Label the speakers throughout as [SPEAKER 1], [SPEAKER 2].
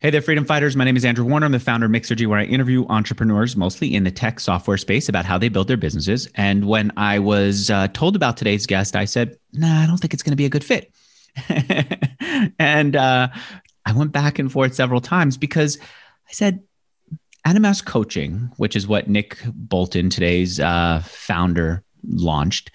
[SPEAKER 1] Hey there, freedom fighters. My name is Andrew Warner. I'm the founder of Mixergy, where I interview entrepreneurs, mostly in the tech software space, about how they build their businesses. And when I was uh, told about today's guest, I said, nah, I don't think it's going to be a good fit. and uh, I went back and forth several times because I said, Animas Coaching, which is what Nick Bolton, today's uh, founder, launched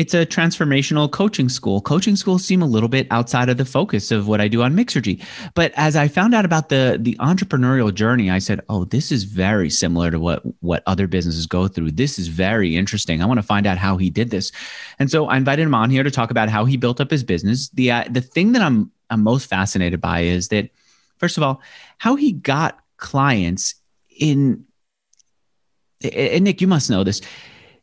[SPEAKER 1] it's a transformational coaching school. Coaching schools seem a little bit outside of the focus of what I do on Mixergy. But as I found out about the the entrepreneurial journey, I said, "Oh, this is very similar to what what other businesses go through. This is very interesting. I want to find out how he did this." And so I invited him on here to talk about how he built up his business. The uh, the thing that I'm I'm most fascinated by is that first of all, how he got clients in and Nick, you must know this.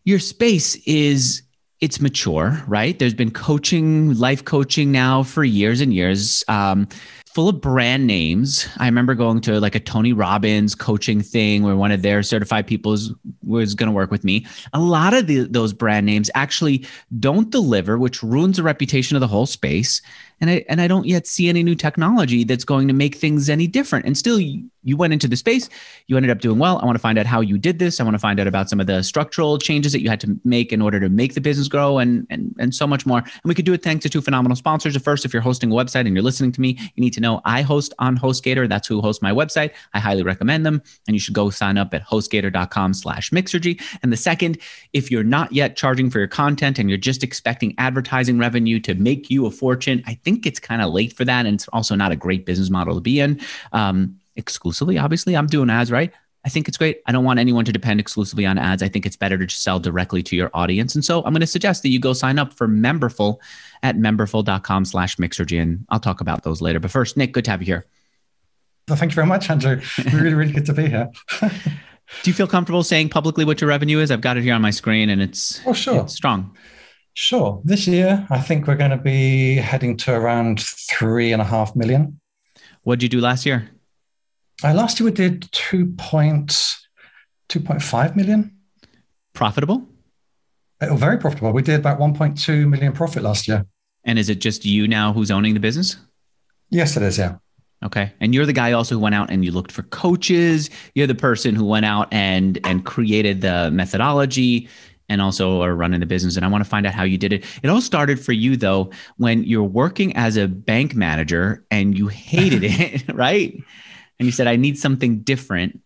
[SPEAKER 1] Your space is it's mature, right? There's been coaching, life coaching now for years and years, um, full of brand names. I remember going to like a Tony Robbins coaching thing where one of their certified people was, was going to work with me. A lot of the, those brand names actually don't deliver, which ruins the reputation of the whole space and I and I don't yet see any new technology that's going to make things any different. And still, you, you went into the space, you ended up doing well. I want to find out how you did this. I want to find out about some of the structural changes that you had to make in order to make the business grow, and and and so much more. And we could do it thanks to two phenomenal sponsors. The first, if you're hosting a website and you're listening to me, you need to know I host on HostGator. That's who hosts my website. I highly recommend them, and you should go sign up at HostGator.com/mixergy. And the second, if you're not yet charging for your content and you're just expecting advertising revenue to make you a fortune, I think it's kind of late for that. And it's also not a great business model to be in. Um, exclusively, obviously, I'm doing ads, right? I think it's great. I don't want anyone to depend exclusively on ads. I think it's better to just sell directly to your audience. And so I'm going to suggest that you go sign up for Memberful at memberful.com slash mixergy. And I'll talk about those later. But first, Nick, good to have you here.
[SPEAKER 2] Well, thank you very much, Andrew. really, really good to be here.
[SPEAKER 1] Do you feel comfortable saying publicly what your revenue is? I've got it here on my screen and it's,
[SPEAKER 2] oh, sure.
[SPEAKER 1] It's strong.
[SPEAKER 2] Sure. This year, I think we're going to be heading to around three and a half million.
[SPEAKER 1] What did you do last year?
[SPEAKER 2] Uh, last year we did 2.2.5 million.
[SPEAKER 1] Profitable?
[SPEAKER 2] Uh, very profitable. We did about 1.2 million profit last year.
[SPEAKER 1] And is it just you now who's owning the business?
[SPEAKER 2] Yes, it is. Yeah.
[SPEAKER 1] Okay. And you're the guy also who went out and you looked for coaches. You're the person who went out and and created the methodology and also are running the business. And I want to find out how you did it. It all started for you though when you're working as a bank manager and you hated it, right? And you said, I need something different.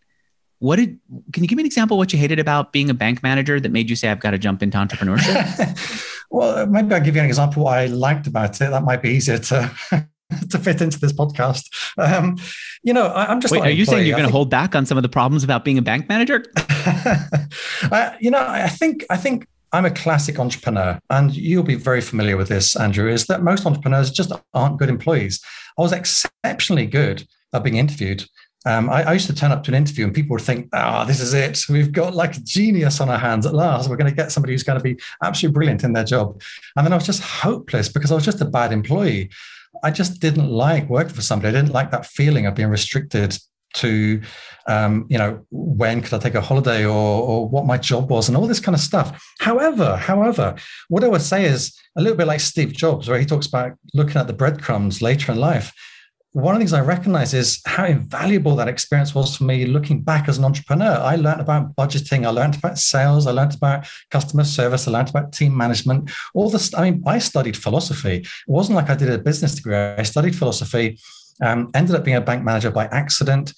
[SPEAKER 1] What did can you give me an example of what you hated about being a bank manager that made you say I've got to jump into entrepreneurship?
[SPEAKER 2] well, maybe I'll give you an example what I liked about it. That might be easier to to fit into this podcast. Um, you know, I, am just.
[SPEAKER 1] Wait, are you saying you're going to hold back on some of the problems about being a bank manager?
[SPEAKER 2] I, you know, I think I think I'm a classic entrepreneur, and you'll be very familiar with this, Andrew. Is that most entrepreneurs just aren't good employees? I was exceptionally good at being interviewed. Um, I, I, used to turn up to an interview and people would think, oh, this is it. We've got like a genius on our hands at last. We're going to get somebody who's going to be absolutely brilliant in their job. And then I was just hopeless because I was just a bad employee. I just didn't like working for somebody. I didn't like that feeling of being restricted to, um, you know, when could I take a holiday or, or what my job was and all this kind of stuff. However, however, what I would say is a little bit like Steve Jobs, where he talks about looking at the breadcrumbs later in life one of the things I recognize is how invaluable that experience was for me looking back as an entrepreneur. I learned about budgeting, I learned about sales, I learned about customer service, I learned about team management, all this. I mean, I studied philosophy. It wasn't like I did a business degree. I studied philosophy, um, ended up being a bank manager by accident.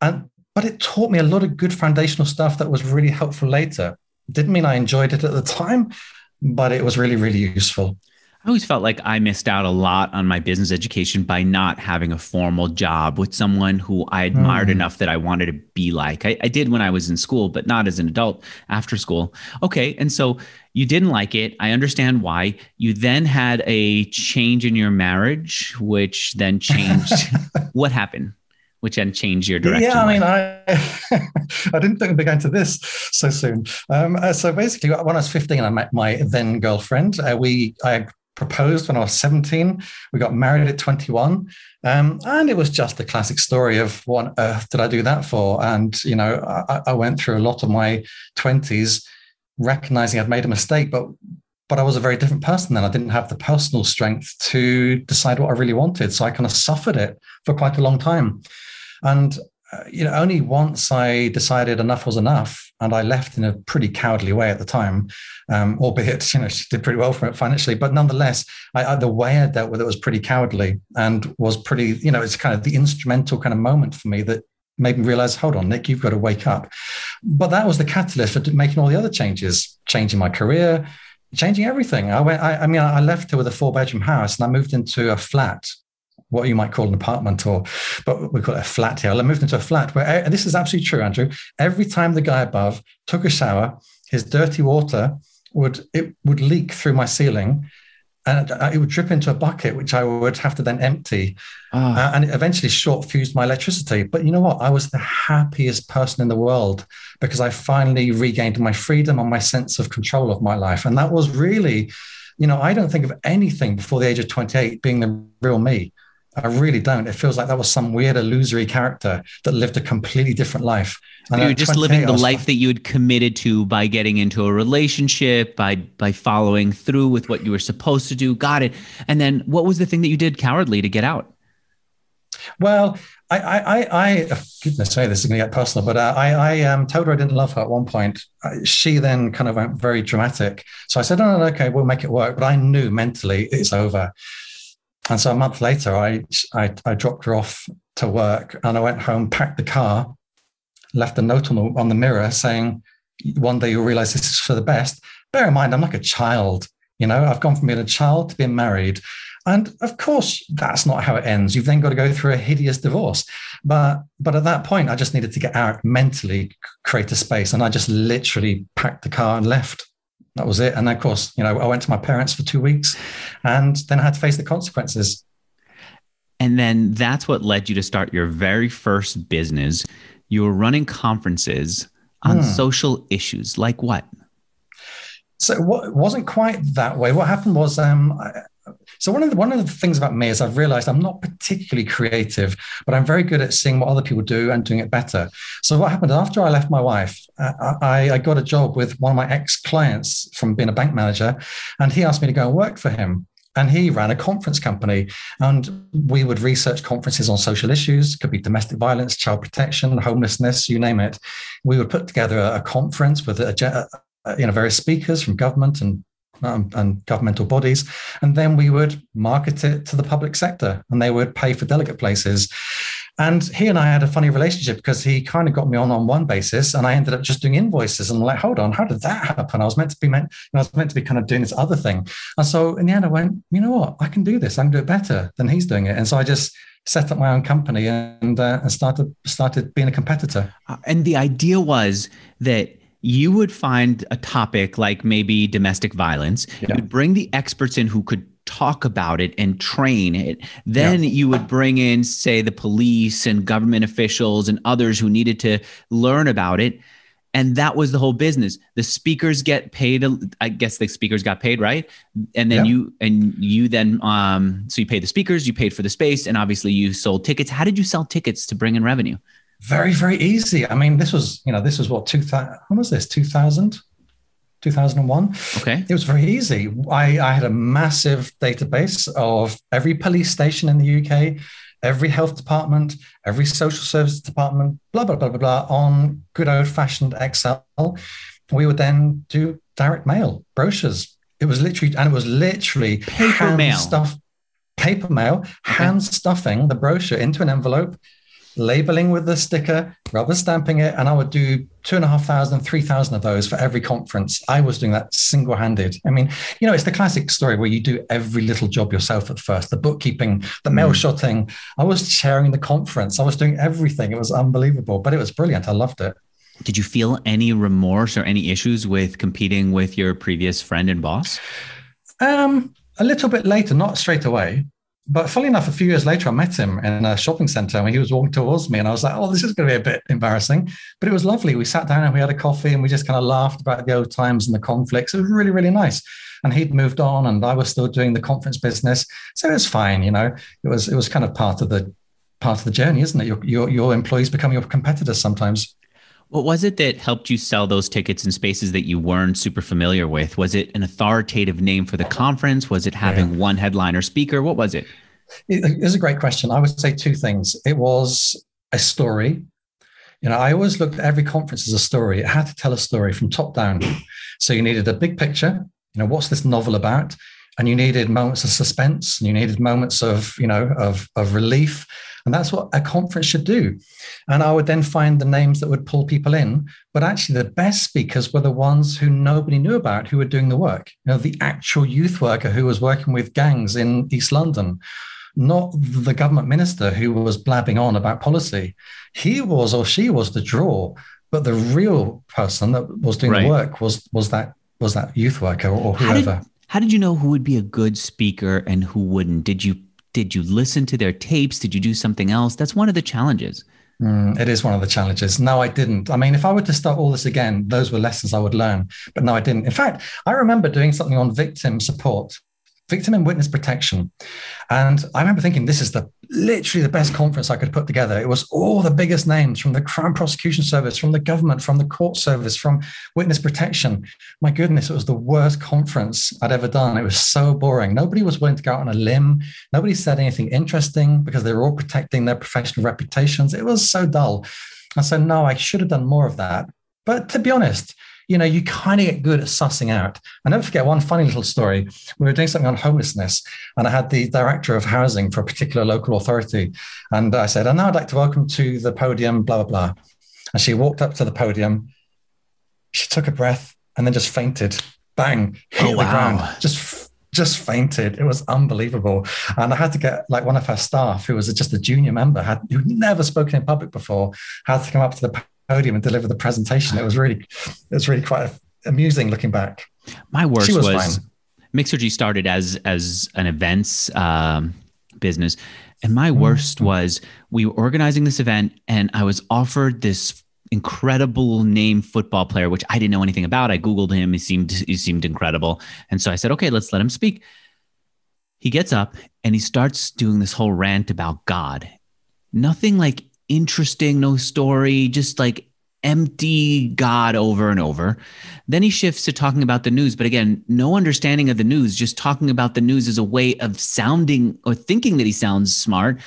[SPEAKER 2] And but it taught me a lot of good foundational stuff that was really helpful later. Didn't mean I enjoyed it at the time, but it was really, really useful.
[SPEAKER 1] I always felt like I missed out a lot on my business education by not having a formal job with someone who I admired mm. enough that I wanted to be like. I, I, did when I was in school, but not as an adult after school. Okay. And so you didn't like it. I understand why. You then had a change in your marriage, which then changed. what happened? Which then changed your direction.
[SPEAKER 2] Yeah, I mean, I I didn't think we'd be going to this so soon. Um, uh, so basically, when I was 15, I met my then girlfriend. Uh, we I proposed when I was 17. We got married at 21. Um, and it was just the classic story of what on earth did I do that for? And, you know, I, I went through a lot of my 20s recognizing I'd made a mistake. But but I was a very different person then. I didn't have the personal strength to decide what I really wanted. So I kind of suffered it for quite a long time. And uh, you know, only once I decided enough was enough, and I left in a pretty cowardly way at the time, um, albeit you know she did pretty well from it financially, but nonetheless, I, I, the way I dealt with it was pretty cowardly and was pretty, you know, it's kind of the instrumental kind of moment for me that made me realize, hold on, Nick, you've got to wake up. But that was the catalyst for making all the other changes, changing my career, changing everything. I went, I, I mean, I left her with a four bedroom house and I moved into a flat what you might call an apartment or but we call it a flat here. I moved into a flat where and this is absolutely true, Andrew. Every time the guy above took a shower, his dirty water would it would leak through my ceiling and it would drip into a bucket, which I would have to then empty. Oh. Uh, and it eventually short fused my electricity. But you know what? I was the happiest person in the world because I finally regained my freedom and my sense of control of my life. And that was really, you know, I don't think of anything before the age of 28 being the real me. I really don't. It feels like that was some weird illusory character that lived a completely different life.
[SPEAKER 1] And you were just living the life that you had committed to by getting into a relationship, by by following through with what you were supposed to do. Got it. And then what was the thing that you did cowardly to get out?
[SPEAKER 2] Well, I, I, I, oh, goodness me, this is going to get personal, but uh, I, I um, told her I didn't love her at one point. She then kind of went very dramatic. So I said, oh, no, okay, we'll make it work. But I knew mentally it's over. And so a month later, I, I, I dropped her off to work and I went home, packed the car, left a note on the, on the mirror saying, one day you'll realize this is for the best. Bear in mind, I'm like a child. You know, I've gone from being a child to being married. And of course, that's not how it ends. You've then got to go through a hideous divorce. But but at that point, I just needed to get out mentally, create a space. And I just literally packed the car and left that was it. And of course, you know, I went to my parents for two weeks and then I had to face the consequences.
[SPEAKER 1] And then that's what led you to start your very first business. You were running conferences on hmm. social issues. Like what?
[SPEAKER 2] So it wasn't quite that way. What happened was um, so one of the one of the things about me is I've realized I'm not particularly creative, but I'm very good at seeing what other people do and doing it better. So what happened after I left my wife, uh, I, I got a job with one of my ex clients from being a bank manager, and he asked me to go and work for him. And he ran a conference company and we would research conferences on social issues. Could be domestic violence child protection homelessness you name it. We would put together a, conference with a, you know various speakers from government and um, and governmental bodies. And then we would market it to the public sector and they would pay for delegate places. And he and I had a funny relationship because he kind of got me on on one basis, and I ended up just doing invoices. And I'm like, hold on, how did that happen? I was meant to be meant, you know, I was meant to be kind of doing this other thing. And so in the end, I went, you know what, I can do this. I can do it better than he's doing it. And so I just set up my own company and uh, and started started being a competitor.
[SPEAKER 1] Uh, and the idea was that you would find a topic like maybe domestic violence. Yeah. You'd bring the experts in who could talk about it and train it. Then yeah. you would bring in, say, the police and government officials and others who needed to learn about it. And that was the whole business. The speakers get paid. I guess the speakers got paid, right? And then yeah. you and you then um, so you paid the speakers, you paid for the space, and obviously you sold tickets. How did you sell tickets to bring in revenue?
[SPEAKER 2] Very very easy. I mean this was you know this was what 2000 when was this? 2000 2001
[SPEAKER 1] okay.
[SPEAKER 2] It was very easy. I i had a massive database of every police station in the uk every health department every social services department blah blah blah blah blah on good old fashioned excel. We would then do direct mail brochures. It was literally and it was literally
[SPEAKER 1] paper mail.
[SPEAKER 2] stuff paper mail okay. hand stuffing the brochure into an envelope labeling with the sticker, rubber stamping it, and I would do two and a half thousand, three thousand of those for every conference. I was doing that single handed. I mean, you know, it's the classic story where you do every little job yourself at first the bookkeeping, the mail mm. shotting. I was chairing the conference, I was doing everything. It was unbelievable, but it was brilliant. I loved it.
[SPEAKER 1] Did you feel any remorse or any issues with competing with your previous friend and boss?
[SPEAKER 2] Um, a little bit later, not straight away but funny enough, a few years later, I met him in a shopping center and he was walking towards me. And I was like, oh, this is going to be a bit embarrassing. But it was lovely. We sat down and we had a coffee and we just kind of laughed about the old times and the conflicts. It was really, really nice. And he'd moved on and I was still doing the conference business. So it was fine, you know, it was, it was kind of part of the, part of the journey, isn't it? Your, your, your employees become your competitors sometimes.
[SPEAKER 1] What was it that helped you sell those tickets in spaces that you weren't super familiar with? Was it an authoritative name for the conference? Was it having yeah. one headliner speaker? What was it?
[SPEAKER 2] It is a great question. I would say two things. It was a story. You know, I always looked at every conference as a story. It had to tell a story from top down. So you needed a big picture. You know, what's this novel about? And you needed moments of suspense, and you needed moments of, you know, of, of relief and that's what a conference should do. And I would then find the names that would pull people in. But actually, the best speakers were the ones who nobody knew about who were doing the work. You know, the actual youth worker who was working with gangs in East London, not the government minister who was blabbing on about policy. He was or she was the draw. But the real person that was doing right. the work was was that was that youth worker or whoever.
[SPEAKER 1] How did, how did you know who would be a good speaker and who wouldn't? Did you did you listen to their tapes? Did you do something else? That's one of the challenges.
[SPEAKER 2] Mm, it is one of the challenges. No, I didn't. I mean, if I were to start all this again, those were lessons I would learn. But no, I didn't. In fact, I remember doing something on victim support victim and witness protection. And I remember thinking, this is the literally the best conference I could put together. It was all the biggest names from the Crown Prosecution Service, from the government, from the court service, from witness protection. My goodness, it was the worst conference I'd ever done. It was so boring. Nobody was willing to go out on a limb. Nobody said anything interesting because they were all protecting their professional reputations. It was so dull. I said, no, I should have done more of that. But to be honest, you know, you kind of get good at sussing out. I never forget one funny little story. We were doing something on homelessness, and I had the director of housing for a particular local authority. And I said, oh, And now I'd like to welcome to the podium, blah, blah, blah. And she walked up to the podium, she took a breath, and then just fainted. Bang, hit oh, the wow. ground, just just fainted. It was unbelievable. And I had to get like one of her staff, who was just a junior member, had who'd never spoken in public before, had to come up to the podium and deliver the presentation. It was really, it was really quite amusing looking back.
[SPEAKER 1] My worst was, was Mixergy started as as an events um, business, and my mm-hmm. worst mm-hmm. was we were organizing this event, and I was offered this incredible name football player, which I didn't know anything about. I googled him; he seemed he seemed incredible, and so I said, "Okay, let's let him speak." He gets up and he starts doing this whole rant about God. Nothing like interesting, no story, just like empty God over and over. Then he shifts to talking about the news, but again, no understanding of the news, just talking about the news as a way of sounding or thinking that he sounds smart.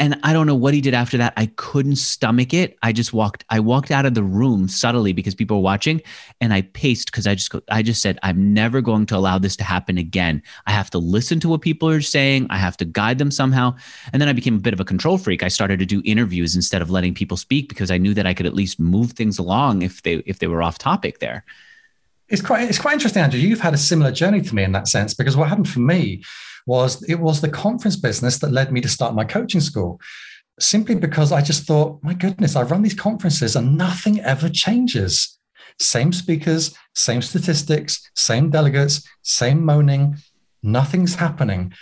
[SPEAKER 1] And I don't know what he did after that. I couldn't stomach it. I just walked, I walked out of the room subtly because people were watching and I paced because I just, I just said, I'm never going to allow this to happen again. I have to listen to what people are saying. I have to guide them somehow. And then I became a bit of a control freak. I started to do interviews instead of letting people speak because I knew that I could at least move things along if they, if they were off topic there.
[SPEAKER 2] It's quite, it's quite interesting, Andrew. You've had a similar journey to me in that sense because what happened for me was it was the conference business that led me to start my coaching school simply because I just thought, my goodness, I run these conferences and nothing ever changes. Same speakers, same statistics, same delegates, same moaning, nothing's happening.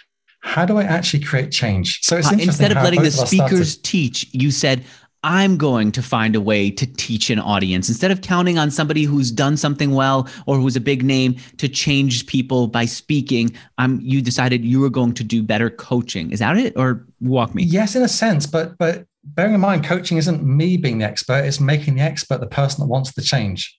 [SPEAKER 2] How do I actually create change?
[SPEAKER 1] So it's uh, instead of letting the speakers teach, you said, I'm going to find a way to teach an audience instead of counting on somebody who's done something well or who's a big name to change people by speaking. I'm you decided you were going to do better coaching. Is that it? Or walk me?
[SPEAKER 2] Yes, in a sense, but but bearing in mind coaching isn't me being the expert, it's making the expert the person that wants the change.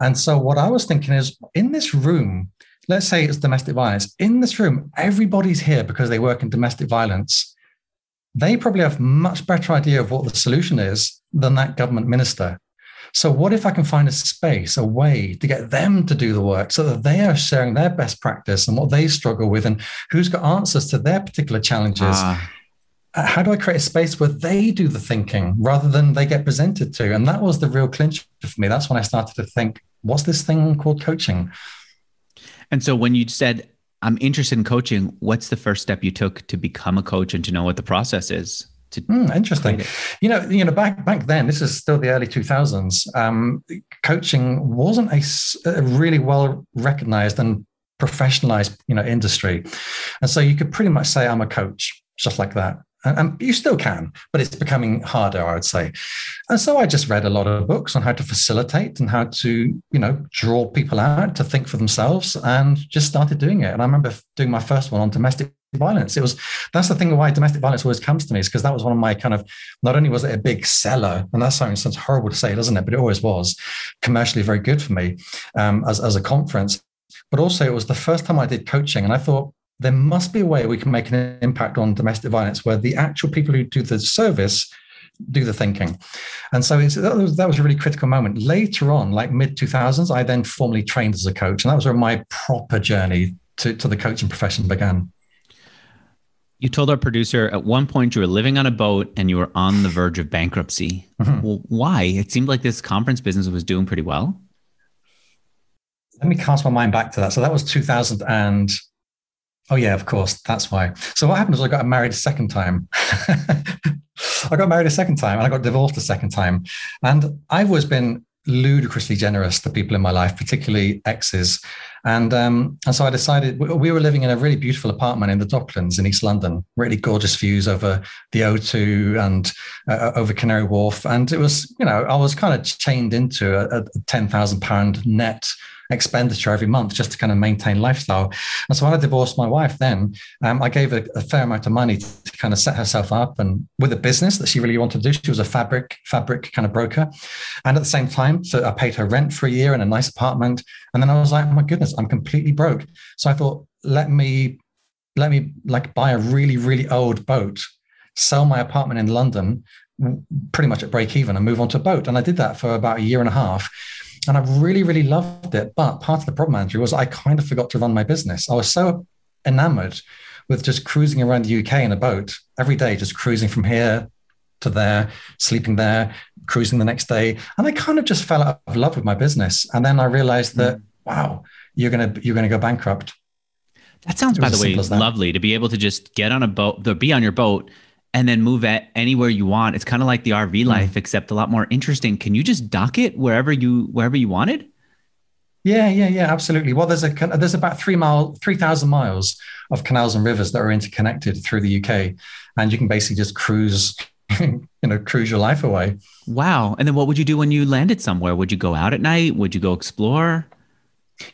[SPEAKER 2] And so what I was thinking is in this room, let's say it's domestic violence, in this room, everybody's here because they work in domestic violence they probably have much better idea of what the solution is than that government minister. So what if I can find a space, a way to get them to do the work so that they are sharing their best practice and what they struggle with and who's got answers to their particular challenges? Ah. Uh, how do I create a space where they do the thinking rather than they get presented to? And that was the real clincher for me. That's when I started to think, what's this thing called coaching?
[SPEAKER 1] And so when you said I'm interested in coaching. What's the first step you took to become a coach and to know what the process is?
[SPEAKER 2] Mm, interesting. You know, you know, back back then, this is still the early 2000s. Um, coaching wasn't a, a really well recognized and professionalized, you know, industry, and so you could pretty much say I'm a coach, just like that and you still can, but it's becoming harder, I would say. And so I just read a lot of books on how to facilitate and how to, you know, draw people out to think for themselves, and just started doing it. And I remember doing my first one on domestic violence. It was that's the thing why domestic violence always comes to me is because that was one of my kind of not only was it a big seller, and that something sounds horrible to say, doesn't it? But it always was commercially very good for me um, as as a conference. But also, it was the first time I did coaching, and I thought there must be a way we can make an impact on domestic violence where the actual people who do the service do the thinking. And so that was, that was a really critical moment. Later on, like mid 2000s, I then formally trained as a coach. And that was where my proper journey to, to the coaching profession began.
[SPEAKER 1] You told our producer at one point you were living on a boat and you were on the verge of bankruptcy. Mm-hmm. Well, why? It seemed like this conference business was doing pretty well.
[SPEAKER 2] Let me cast my mind back to that. So that was 2000 and oh yeah, of course, that's why. So what happened was I got married a second time. I got married a second time and I got divorced a second time. And I've always been ludicrously generous to people in my life, particularly exes. And um, and so I decided we were living in a really beautiful apartment in the Docklands in East London, really gorgeous views over the O2 and uh, over Canary Wharf. And it was, you know, I was kind of chained into a, a ten thousand pound net expenditure every month just to kind of maintain lifestyle. And so when I divorced my wife, then um, I gave a, a, fair amount of money to kind of set herself up and with a business that she really wanted to do. She was a fabric fabric kind of broker, and at the same time, so I paid her rent for a year in a nice apartment. And then I was like, oh my goodness, I'm completely broke. So I thought, let me let me like buy a really really old boat sell my apartment in London pretty much at break even and move on to a boat. And I did that for about a year and a half and I really, really loved it. But part of the problem, Andrew, was I kind of forgot to run my business. I was so enamored with just cruising around the UK in a boat every day, just cruising from here to there, sleeping there, cruising the next day. And I kind of just fell out of love with my business. And then I realized that, mm. wow, you're gonna you're gonna go bankrupt.
[SPEAKER 1] That sounds, by the way, lovely to be able to just get on a boat, to be on your boat and then move at anywhere you want. It's kind of like the RV mm. life, except a lot more interesting. Can you just dock it wherever you wherever you wanted?
[SPEAKER 2] Yeah, yeah, yeah, absolutely. Well, there's a there's about three mile, three thousand miles of canals and rivers that are interconnected through the UK, and you can basically just cruise, you know, cruise your life away.
[SPEAKER 1] Wow! And then what would you do when you landed somewhere? Would you go out at night? Would you go explore?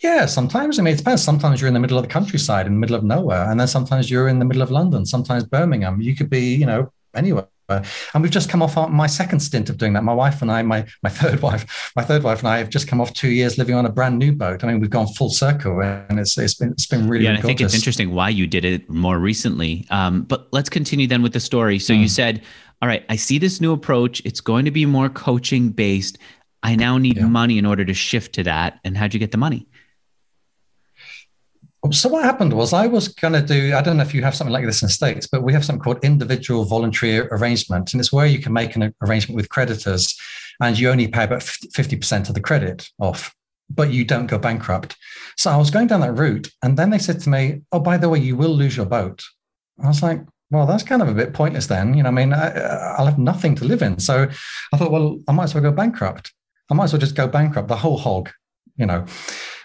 [SPEAKER 2] Yeah, sometimes. I mean, it depends. Sometimes you're in the middle of the countryside, in the middle of nowhere, and then sometimes you're in the middle of London. Sometimes Birmingham. You could be, you know, anywhere. And we've just come off my second stint of doing that. My wife and I, my my third wife, my third wife and I have just come off two years living on a brand new boat. I mean, we've gone full circle, and it's it's been it's been really.
[SPEAKER 1] Yeah, I think it's interesting why you did it more recently. Um, but let's continue then with the story. So mm. you said, "All right, I see this new approach. It's going to be more coaching based. I now need yeah. money in order to shift to that." And how'd you get the money?
[SPEAKER 2] So what happened was I was going to do, I don't know if you have something like this in the States, but we have something called individual voluntary arrangement. And it's where you can make an arrangement with creditors and you only pay about 50% of the credit off, but you don't go bankrupt. So I was going down that route. And then they said to me, oh, by the way, you will lose your boat. I was like, well, that's kind of a bit pointless then. You know, I mean, I, will have nothing to live in. So I thought, well, I might as well go bankrupt. I might as well just go bankrupt, the whole hog, you know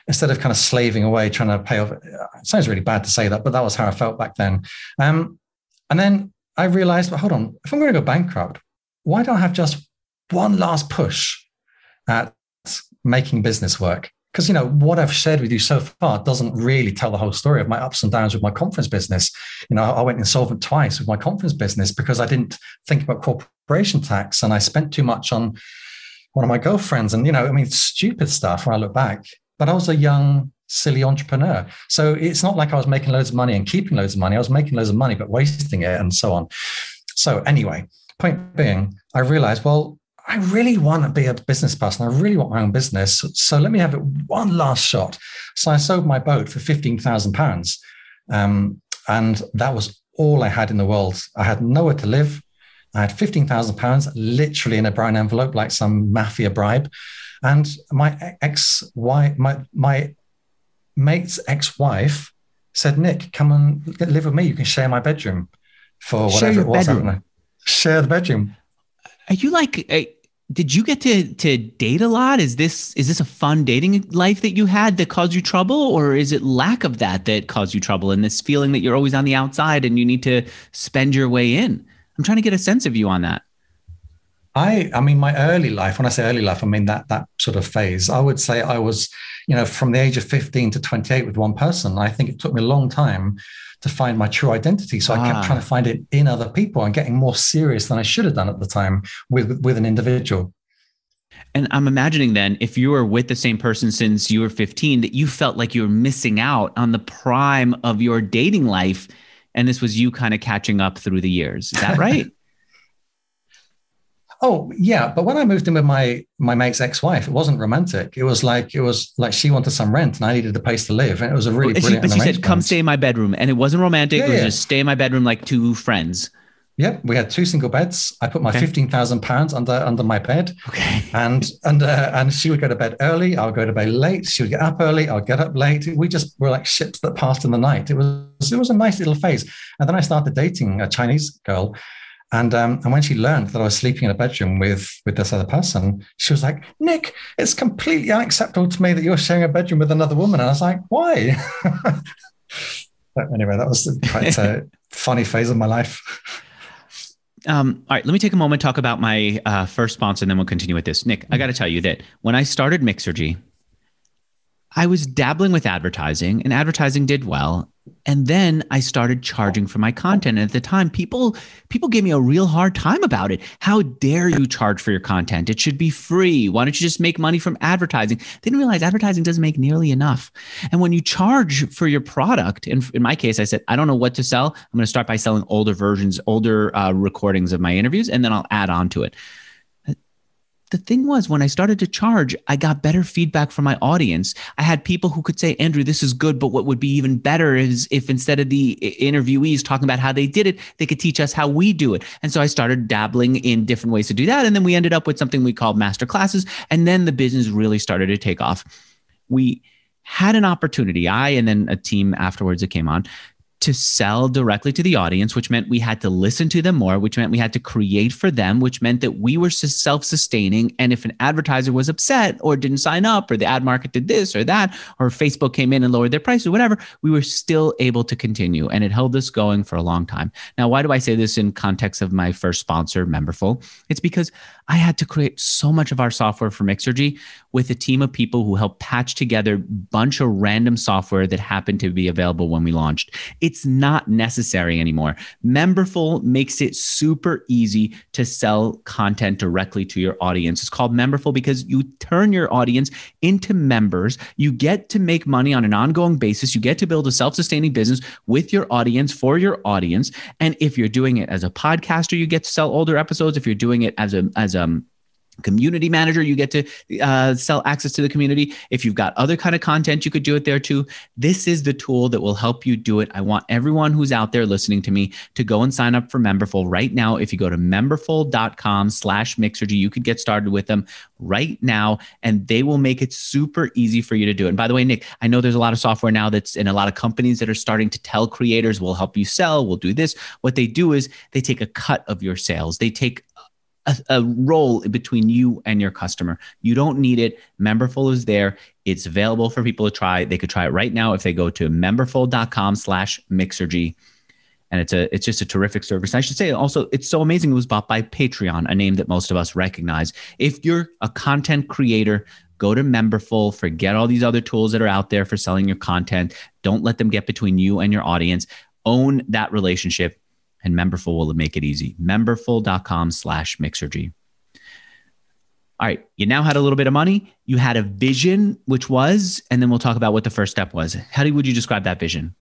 [SPEAKER 2] instead of kind of slaving away trying to pay off. It sounds really bad to say that, but that was how I felt back then. Um, and then I realized, well, hold on, if I'm going to go bankrupt, why don't I have just one last push at making business work? Because you know what I've shared with you so far doesn't really tell the whole story of my ups and downs with my conference business. You know, I went insolvent twice with my conference business because I didn't think about corporation tax and I spent too much on one of my girlfriends. And you know, I mean, stupid stuff. When I look back, but I was a young, silly entrepreneur. So it's not like I was making loads of money and keeping loads of money. I was making loads of money, but wasting it and so on. So, anyway, point being, I realized, well, I really want to be a business person. I really want my own business. So let me have it one last shot. So I sold my boat for £15,000. Um, and that was all I had in the world. I had nowhere to live. I had £15,000 literally in a brown envelope, like some mafia bribe. And my ex wife, my my mate's ex-wife said, Nick, come and live with me. You can share my bedroom for whatever it was. Bedroom. Share the bedroom.
[SPEAKER 1] Are you like a, did you get to to date a lot? Is this is this a fun dating life that you had that caused you trouble, or is it lack of that that caused you trouble and this feeling that you're always on the outside and you need to spend your way in? I'm trying to get a sense of you on that.
[SPEAKER 2] I, I mean, my early life, when I say early life, I mean that that sort of phase. I would say I was, you know, from the age of 15 to 28 with one person. I think it took me a long time to find my true identity. So I kept
[SPEAKER 1] Ah.
[SPEAKER 2] trying to find it in other people and getting more serious than I should have done at the time with with an individual.
[SPEAKER 1] And I'm imagining then, if you were with the same person since you were 15, that you felt like you were missing out on the prime of your dating life. And this was you kind of catching up through the years. Is that right?
[SPEAKER 2] Oh yeah, but when I moved in with my my mate's ex-wife, it wasn't romantic. It was like it was like she wanted some rent and I needed a place to live, and it was a really
[SPEAKER 1] But she,
[SPEAKER 2] brilliant.
[SPEAKER 1] but she said, come stay in my bedroom. And it wasn't romantic.
[SPEAKER 2] Yeah,
[SPEAKER 1] it was
[SPEAKER 2] yeah.
[SPEAKER 1] just stay in my bedroom like two friends.
[SPEAKER 2] Yep, we had two single beds. I put my
[SPEAKER 1] Okay.
[SPEAKER 2] fifteen thousand pounds under under my bed,
[SPEAKER 1] Okay.
[SPEAKER 2] and and uh, and she would go to bed early. I would go to bed late. She would get up early. I would get up late. We just were like ships that passed in the night. It was it was a nice little phase. And then I started dating a Chinese girl, and um, and when she learned that I was sleeping in a bedroom with with this other person, she was like, "Nick, it's completely unacceptable to me that you're sharing a bedroom with another woman." And I was like, "Why?" but anyway, that was quite a funny phase of my life.
[SPEAKER 1] Um, all right, let me take a moment talk about my uh, first sponsor, and then we'll continue with this. Nick, I got to tell you that when I started Mixergy, I was dabbling with advertising, and advertising did well. And then I started charging for my content. And at the time, people people gave me a real hard time about it. How dare you charge for your content? It should be free. Why don't you just make money from advertising? They didn't realize advertising doesn't make nearly enough. And when you charge for your product, and in my case, I said, I don't know what to sell. I'm going to start by selling older versions, older uh, recordings of my interviews, and then I'll add on to it. The thing was, when I started to charge, I got better feedback from my audience. I had people who could say, Andrew, this is good, but what would be even better is if instead of the eh, interviewees talking about how they did it, they could teach us how we do it. And so I started dabbling in different ways to do that. And then we ended up with something we called master classes. And then the business really started to take off. We had an opportunity, I and then a team afterwards that came on to sell directly to the audience, which meant we had to listen to them more, which meant we had to create for them, which meant that we were self sustaining. And if an advertiser was upset or didn't sign up, or the ad market did this or that, or Facebook came in and lowered their prices, whatever, we were still able to continue. And it held us going for a long time. Now, why do I say this in context of my first sponsor, Memberful? It's because I had to create so much of our software for Mixergy with a team of people who helped patch together a bunch of random software that happened to be available when we launched. It's not necessary anymore. Memberful makes it super easy to sell content directly to your audience. It's called Memberful because you turn your audience into members. You get to make money on an ongoing basis. You get to build a self sustaining business with your audience for your audience. And if you're doing it as a podcaster, you get to sell older episodes. If you're doing it as a, as a, community manager you get to uh, sell access to the community. If you've got other kind of content you could do it there too. This is the tool that will help you do it. I want everyone who's out there listening to me to go and sign up for memberful right now. If you go to memberful.com slash mixergy you could get started with them right now and they will make it super easy for you to do it. And by the way nick i know there's a lot of software now that's in a lot of companies that are starting to tell creators we'll help you sell. We'll do this. What they do is they take a cut of your sales. They take a, a role between you and your customer. You don't need it. Memberful is there. It's available for people to try. They could try it right now if they go to memberful.com slash mixergy. And it's a it's just a terrific service. I should say also it's so amazing. It was bought by Patreon, a name that most of us recognize. If you're a content creator, go to Memberful, forget all these other tools that are out there for selling your content. Don't let them get between you and your audience. Own that relationship and Memberful will make it easy. Memberful.com slash mixergy. All right, you now had a little bit of money. You had a vision, which was, and then we'll talk about what the first step was. How would you describe that vision?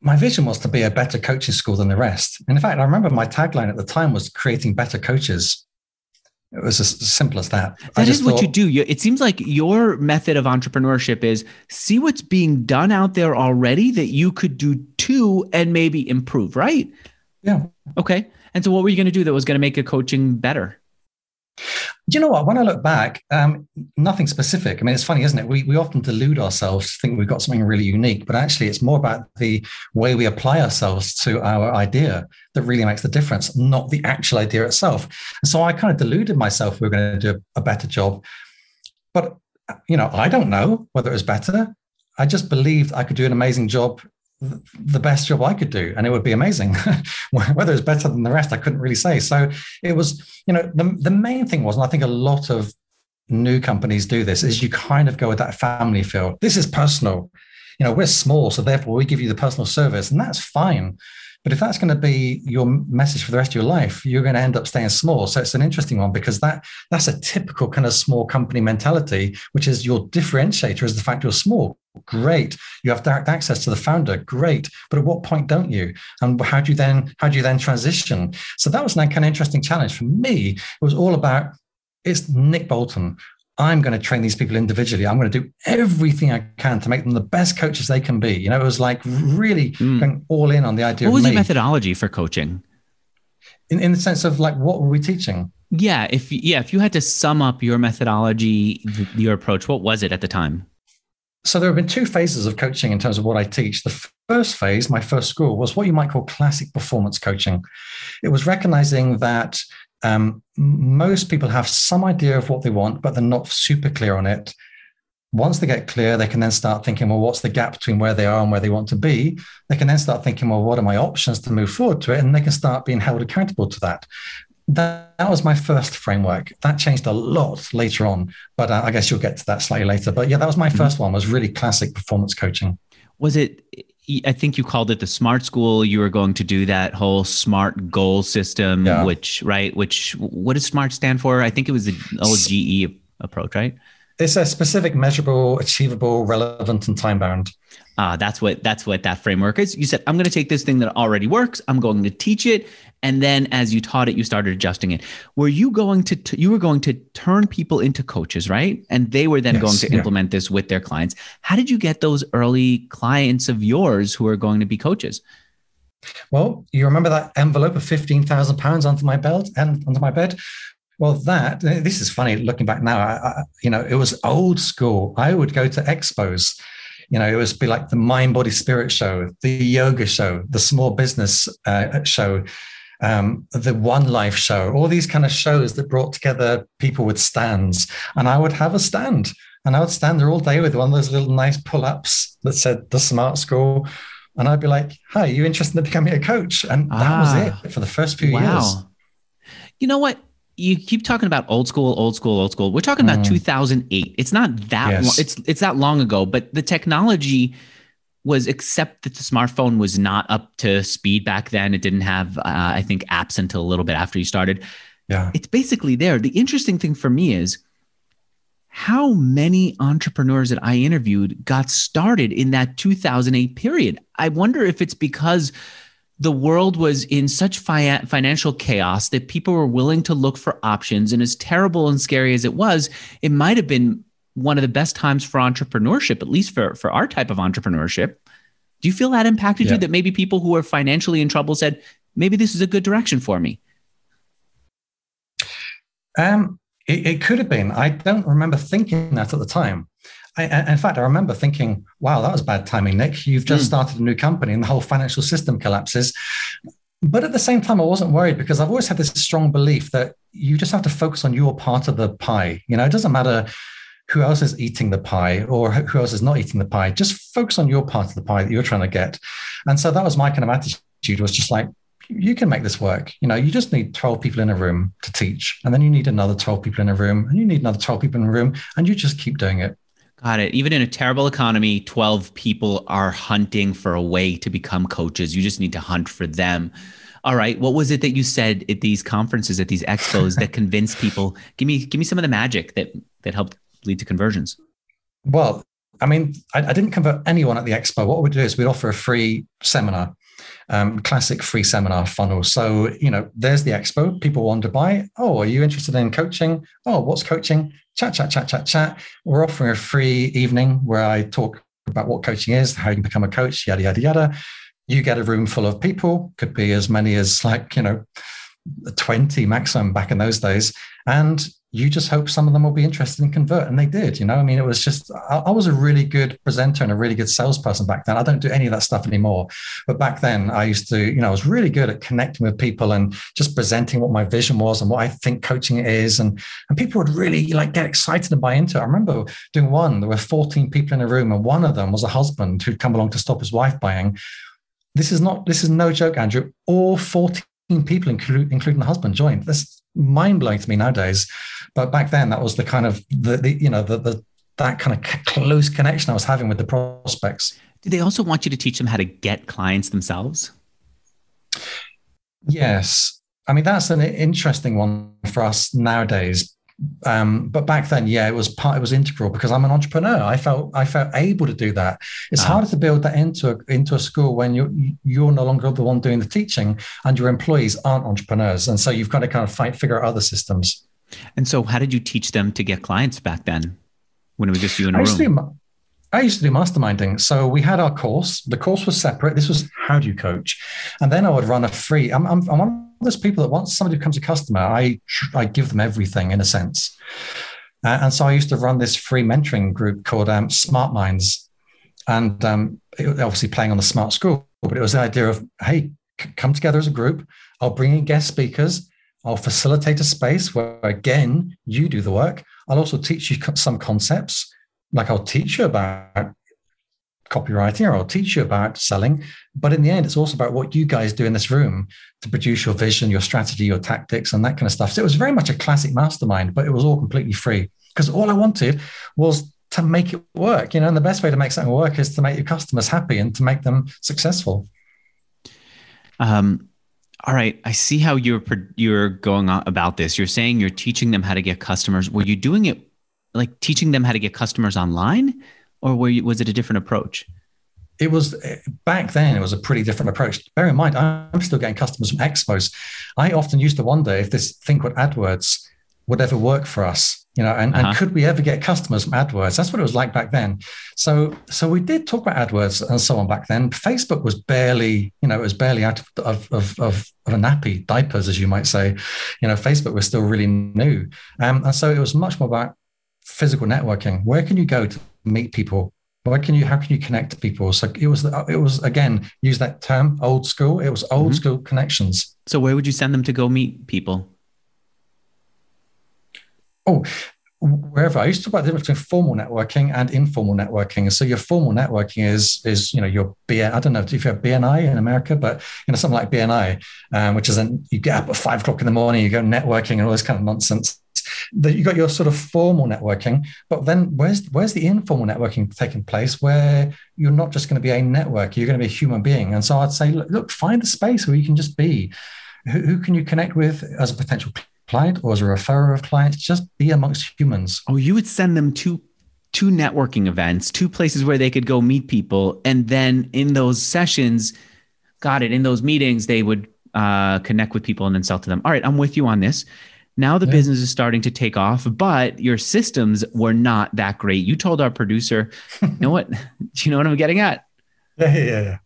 [SPEAKER 2] My vision was to be a better coaching school than the rest. And in fact, I remember my tagline at the time was creating better coaches. It was as simple as that. I
[SPEAKER 1] That is what you do. You, it seems like your method of entrepreneurship is see what's being done out there already that you could do too and maybe improve, right?
[SPEAKER 2] Yeah.
[SPEAKER 1] Okay. And so, what were you going to do that was going to make your coaching better?
[SPEAKER 2] Do you know what? When I look back, um, nothing specific. I mean, it's funny, isn't it? We, we often delude ourselves to think we've got something really unique, but actually, it's more about the way we apply ourselves to our idea that really makes the difference, not the actual idea itself. And so I kind of deluded myself we were going to do a better job. But, you know, I don't know whether it was better. I just believed I could do an amazing job the best job I could do, and it would be amazing. Whether it's better than the rest, I couldn't really say. So it was, you know, the, the main thing was, and I think a lot of new companies do this, is you kind of go with that family feel. This is personal. you know, we're small, so therefore we give you the personal service, and that's fine. But if that's going to be your message for the rest of your life, you're going to end up staying small. So it's an interesting one because that that's a typical kind of small company mentality, which is your differentiator is the fact you're small. Great. You have direct access to the founder. Great. But at what point don't you? And how do you then how do you then transition? So that was an kind of interesting challenge for me. It was all about it's Nick Bolton. I'm going to train these people individually. I'm going to do everything I can to make them the best coaches they can be. You know, it was like really mm. going all in on the idea.
[SPEAKER 1] What was your methodology for coaching?
[SPEAKER 2] In, in the sense of like, what were we teaching?
[SPEAKER 1] Yeah, if yeah, if you had to sum up your methodology, your approach, what was it at the time?
[SPEAKER 2] So there have been two phases of coaching in terms of what I teach. The first phase, my first school, was what you might call classic performance coaching. It was recognizing that um, most people have some idea of what they want, but they're not super clear on it. Once they get clear, they can then start thinking, well, what's the gap between where they are and where they want to be? They can then start thinking, well, what are my options to move forward to it? And they can start being held accountable to that. That, that was my first framework. That changed a lot later on, but uh, I guess you'll get to that slightly later. But yeah, that was my 1st mm-hmm. one. Was really classic performance coaching.
[SPEAKER 1] Was it I think you called it the smart school. You were going to do that whole smart goal system, yeah. which, right? Which, what does smart stand for? I think it was the old GE approach, right?
[SPEAKER 2] It's a specific, measurable, achievable, relevant, and time bound.
[SPEAKER 1] Uh, that's what that's what that framework is. You said, I'm going to take this thing that already works. I'm going to teach it, and then as you taught it, you started adjusting it. Were you going to t- you were going to turn people into coaches, right? And they were then yes, going to yeah. implement this with their clients. How did you get those early clients of yours who are going to be coaches?
[SPEAKER 2] Well, you remember that envelope of fifteen thousand pounds under my belt and under my bed. Well, that this is funny looking back now. I, I, you know, it was old school. I would go to expos. You know, it was be like the mind, body, spirit show, the yoga show, the small business uh, show, um, the One Life show. All these kind of shows that brought together people with stands, and I would have a stand, and I would stand there all day with one of those little nice pull-ups that said the Smart School. And I'd be like, "Hi, you interested in becoming a coach?" And that ah, was it for the first few wow. years.
[SPEAKER 1] You know what? You keep talking about old school, old school, old school. We're talking about mm. 2008. It's not that yes. long, it's it's that long ago, but the technology was except that the smartphone was not up to speed back then. It didn't have, uh, I think, apps until a little bit after you started.
[SPEAKER 2] Yeah,
[SPEAKER 1] it's basically there. The interesting thing for me is how many entrepreneurs that I interviewed got started in that 2008 period. I wonder if it's because the world was in such fi- financial chaos that people were willing to look for options. And as terrible and scary as it was, it might have been one of the best times for entrepreneurship, at least for, for our type of entrepreneurship. Do you feel that impacted yeah. you? That maybe people who are financially in trouble said, maybe this is a good direction for me?
[SPEAKER 2] Um, it, it could have been. I don't remember thinking that at the time. I, in fact, I remember thinking, wow, that was bad timing, Nick. You've just mm. started a new company and the whole financial system collapses. But at the same time, I wasn't worried because I've always had this strong belief that you just have to focus on your part of the pie. You know, it doesn't matter who else is eating the pie or who else is not eating the pie. Just focus on your part of the pie that you're trying to get. And so that was my kind of attitude was just like, you can make this work. You know, you just need 12 people in a room to teach. And then you need another 12 people in a room, and you need another 12 people in a room, and you just keep doing it.
[SPEAKER 1] Got it. Even in a terrible economy, 12 people are hunting for a way to become coaches. You just need to hunt for them. All right. What was it that you said at these conferences, at these expos that convinced people? Give me give me some of the magic that that helped lead to conversions.
[SPEAKER 2] Well, I mean, I, I didn't convert anyone at the expo. What we do is we offer a free seminar um, classic free seminar funnel. So, you know, there's the expo. People want to buy. Oh, are you interested in coaching? Oh, what's coaching? Chat, chat, chat, chat, chat. We're offering a free evening where I talk about what coaching is, how you can become a coach, yada, yada, yada. You get a room full of people, could be as many as like, you know, 20 maximum back in those days. And you just hope some of them will be interested in convert. And they did, you know, I mean, it was just, I, I, was a really good presenter and a really good salesperson back then. I don't do any of that stuff anymore. But back then I used to, you know, I was really good at connecting with people and just presenting what my vision was and what I think coaching is. And, and people would really like get excited and buy into it. I remember doing one, there were 14 people in a room and one of them was a husband who'd come along to stop his wife buying. This is not, this is no joke, Andrew. All 14 people, including the husband, joined. That's mind blowing to me nowadays. But back then, that was the kind of the, the you know the, the that kind of close connection I was having with the prospects.
[SPEAKER 1] Did they also want you to teach them how to get clients themselves?
[SPEAKER 2] Yes. I mean, that's an interesting one for us nowadays. Um, but back then, yeah, it was part. It was integral because I'm an entrepreneur. I felt I felt able to do that. It's uh harder to build that into a, into a school when you're you're no longer the one doing the teaching, and your employees aren't entrepreneurs, and so you've got to kind of fight figure out other systems.
[SPEAKER 1] And so, how did you teach them to get clients back then, when it was just you in a room?
[SPEAKER 2] I used to do masterminding. So we had our course. The course was separate. This was how do you coach, and then I would run a free. I'm, I'm, I'm one of those people that once somebody becomes a customer, I I give them everything in a sense. Uh, and so I used to run this free mentoring group called um, Smart Minds, and um, obviously playing on the smart school. But it was the idea of hey, c- come together as a group. I'll bring in guest speakers. I'll facilitate a space where again you do the work. I'll also teach you some concepts like I'll teach you about copywriting or I'll teach you about selling. But in the end, it's also about what you guys do in this room to produce your vision, your strategy, your tactics, and that kind of stuff. So it was very much a classic mastermind, but it was all completely free because all I wanted was to make it work. You know, and the best way to make something work is to make your customers happy and to make them successful.
[SPEAKER 1] Um, all right, I see how you're you're going on about this. You're saying you're teaching them how to get customers. Were you doing it like teaching them how to get customers online, or were you, was it a different approach?
[SPEAKER 2] It was eh, back then. It was a pretty different approach. Bear in mind, I'm still getting customers from expos. I often used to wonder if this Think What AdWords would ever work for us you know and, uh-huh. and could we ever get customers from adwords that's what it was like back then so so we did talk about adwords and so on back then facebook was barely you know it was barely out of of, of, of a nappy diapers as you might say you know facebook was still really new um, and so it was much more about physical networking. Where can you go to meet people? Where can you? How can you connect to people? So it was. It was again use that term old school. It was old mm-hmm. school connections.
[SPEAKER 1] So where would you send them to go meet people?
[SPEAKER 2] Oh, wherever I used to talk about the difference between formal networking and informal networking. So your formal networking is is you know your BN. I don't know if you have BNI in America, but you know something like BNI, um, which is an you get up at five o'clock in the morning, you go networking and all this kind of nonsense that you got your sort of formal networking, but then where's where's the informal networking taking place where you're not just going to be a network, you're going to be a human being. And so I'd say, look, look find a space where you can just be. Who, who can you connect with as a potential client or as a referrer of clients? Just be amongst humans.
[SPEAKER 1] Oh, you would send them to two networking events, two places where they could go meet people, and then in those sessions, got it. In those meetings, they would uh, connect with people and then sell to them. All right, I'm with you on this. Now the yeah. business is starting to take off, but your systems were not that great. You told our producer, you know what? Do you know what I'm getting at?
[SPEAKER 2] Yeah, yeah, yeah.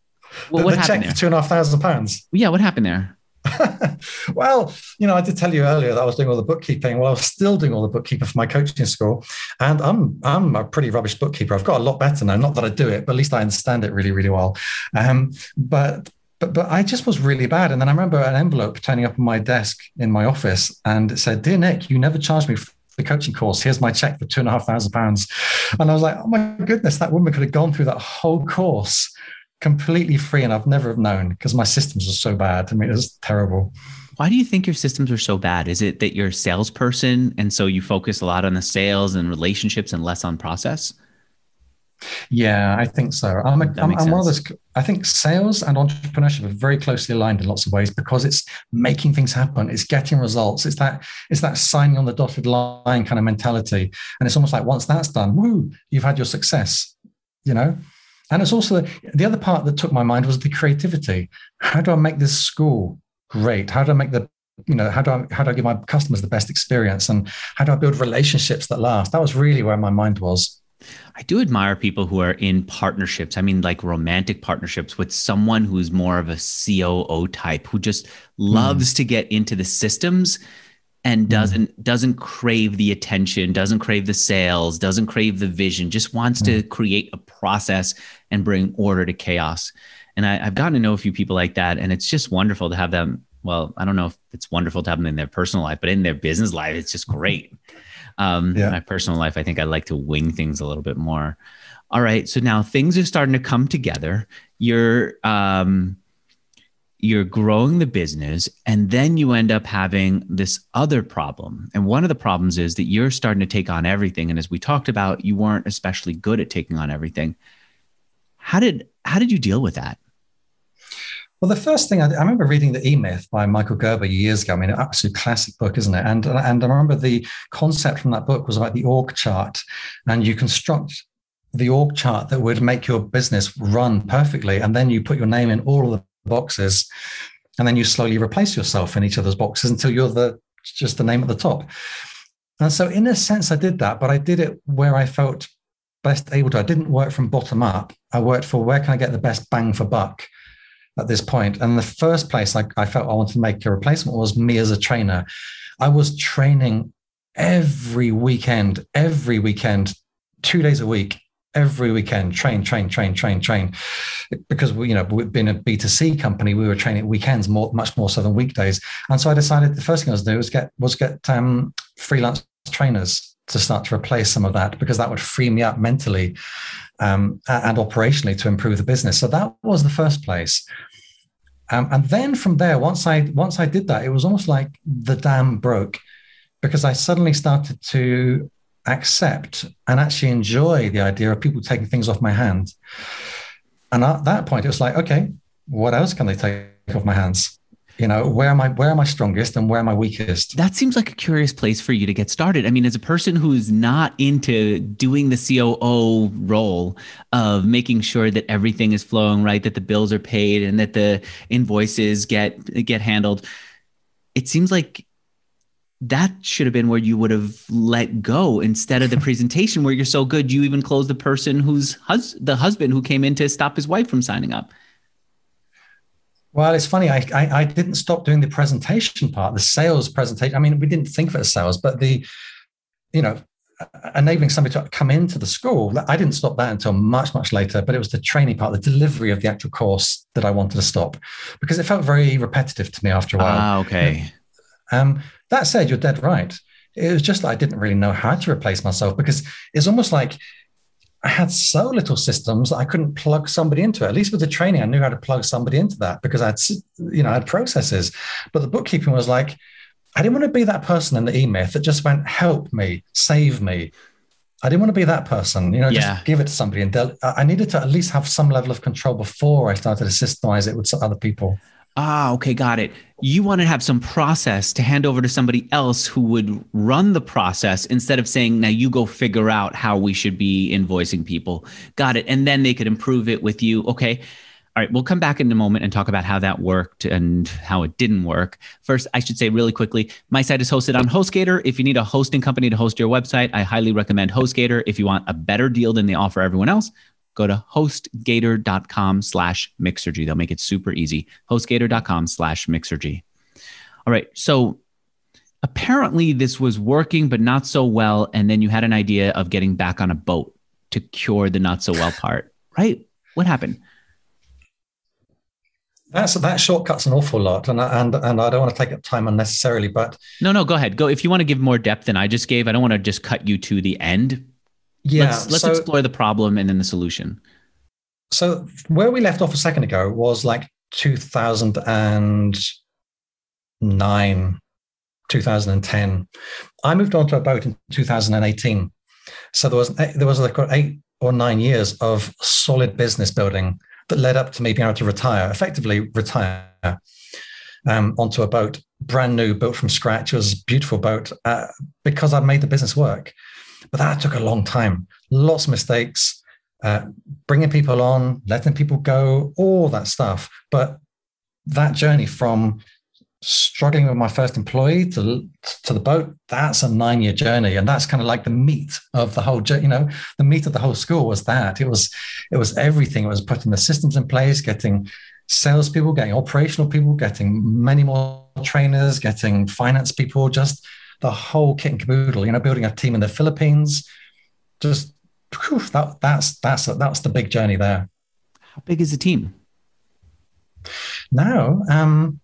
[SPEAKER 2] Well, the, what the happened check there? two and a half thousand pounds.
[SPEAKER 1] Yeah, what happened there?
[SPEAKER 2] well, you know, I did tell you earlier that I was doing all the bookkeeping. Well, I was still doing all the bookkeeping for my coaching school, and I'm I'm a pretty rubbish bookkeeper. I've got a lot better now. Not that I do it, but at least I understand it really, really well. Um, but but but I just was really bad. And then I remember an envelope turning up on my desk in my office, and it said, "Dear Nick, you never charged me for the coaching course. Here's my check for two and a half thousand pounds." And I was like, "Oh my goodness, that woman could have gone through that whole course completely free, and I've never have known because my systems are so bad. I mean, it was terrible."
[SPEAKER 1] Why do you think your systems are so bad? Is it that you're a salesperson and so you focus a lot on the sales and relationships and less on process?
[SPEAKER 2] Yeah, I think so. I'm, a, I'm, I'm one of those. I think sales and entrepreneurship are very closely aligned in lots of ways because it's making things happen. It's getting results. It's that it's that signing on the dotted line kind of mentality. And it's almost like once that's done, woo, you've had your success. You know. And it's also the other part that took my mind was the creativity. How do I make this school great? How do I make the you know how do I how do I give my customers the best experience and how do I build relationships that last? That was really where my mind was.
[SPEAKER 1] I do admire people who are in partnerships. I mean, like romantic partnerships with someone who's more of a COO type who just loves mm. to get into the systems and hmm. doesn't mm. doesn't crave the attention, doesn't crave the sales, doesn't crave the vision, just wants mm. to hmm. create a process and bring order to chaos. And I, I've gotten to know a few people like that, and it's just wonderful to have them. Well, I don't know if it's wonderful to have them in their personal life, but in their business life, it's just great. Um, yeah. My personal life, I think I like to wing things a little bit more. All right, so now things are starting to come together. You're um, you're growing the business and then you end up having this other problem and one of the problems is that you're starting to take on everything and as we talked about you weren't especially good at taking on everything how did how did you deal with that
[SPEAKER 2] well, the first thing I, I, remember reading the E Myth by Michael Gerber years ago. I mean, an absolute classic book, isn't it? And and I remember the concept from that book was about the org chart, and you construct the org chart that would make your business run perfectly, and then you put your name in all of the boxes, and then you slowly replace yourself in each of those boxes until you're the just the name at the top. And so, in a sense, I did that, but I did it where I felt best able to. I didn't work from bottom up. I worked for where can I get the best bang for buck at this point. And the first place I, I felt I wanted to make a replacement was me as a trainer. I was training every weekend, every weekend, two days a week every weekend, train, train, train, train, train. Because we, you know, we've been a B2C company, we were training weekends more, much more so than weekdays. And so I decided the first thing I was to do was get was get um, freelance trainers to start to replace some of that because that would free me up mentally um, and operationally to improve the business. So that was the first place. Um, and then from there, once I once I did that, it was almost like the dam broke because I suddenly started to accept and actually enjoy the idea of people taking things off my hands. And at that point, it was like, okay, what else can they take off my hands? You know, where am I where am I strongest and where am I weakest?
[SPEAKER 1] That seems like a curious place for you to get started. I mean, as a person who's not into doing the COO role of making sure that everything is flowing right, that the bills are paid and that the invoices get get handled, it seems like that should have been where you would have let go instead of the presentation where you're so good you even close the person who's hus- the husband who came in to stop his wife from signing up
[SPEAKER 2] well it's funny I, I, I didn't stop doing the presentation part the sales presentation. I mean we didn't think of it as sales but the you know enabling somebody to come into the school i didn't stop that until much much later but it was the training part the delivery of the actual course that i wanted to stop because it felt very repetitive to me after a while.
[SPEAKER 1] Ah okay.
[SPEAKER 2] Um, that said, you're dead right. It was just that I didn't really know how to replace myself because it's almost like I had so little systems that I couldn't plug somebody into it. At least with the training, I knew how to plug somebody into that because I had, you know, I had processes. But the bookkeeping was like, I didn't want to be that person in the e-myth that just went, help me, save me. I didn't want to be that person, you know, yeah. just give it to somebody. And I needed to at least have some level of control before I started to systemize it with other people.
[SPEAKER 1] Ah, okay, got it. You want to have some process to hand over to somebody else who would run the process instead of saying, now you go figure out how we should be invoicing people. Got it. And then they could improve it with you. Okay. All right, we'll come back in a moment and talk about how that worked and how it didn't work. First, I should say really quickly my site is hosted on HostGator. If you need a hosting company to host your website, I highly recommend HostGator. If you want a better deal than they offer everyone else, go to hostgator.com slash mixergy. They'll make it super easy. Hostgator.com slash mixergy. All right. So apparently this was working, but not so well. And then you had an idea of getting back on a boat to cure the not so well part, right? What happened?
[SPEAKER 2] That's that shortcuts an awful lot, and and and I don't want to take up time unnecessarily. But
[SPEAKER 1] no, no, go ahead. Go if you want to give more depth than I just gave. I don't want to just cut you to the end yeah let's, let's so, explore the problem and then the solution.
[SPEAKER 2] So where we left off a second ago was like 2009 2010 i moved onto a boat in 2018 so there was there was like eight or nine years of solid business building that led up to me being able to retire effectively retire um, onto a boat. Brand new built from scratch. It was a beautiful boat uh, because i made the business work but that took a long time, lots of mistakes, uh, bringing people on, letting people go, all that stuff. But that journey from struggling with my first employee to to the boat that's a nine year journey. And that's kind of like the meat of the whole you know the meat of the whole school was that. It was it was everything. It was putting the systems in place getting salespeople getting operational people getting many more trainers getting finance people just the whole kit and caboodle. You know, building a team in the Philippines, just whew, that that's that's that's the big journey there.
[SPEAKER 1] How big is the team?
[SPEAKER 2] Now, um,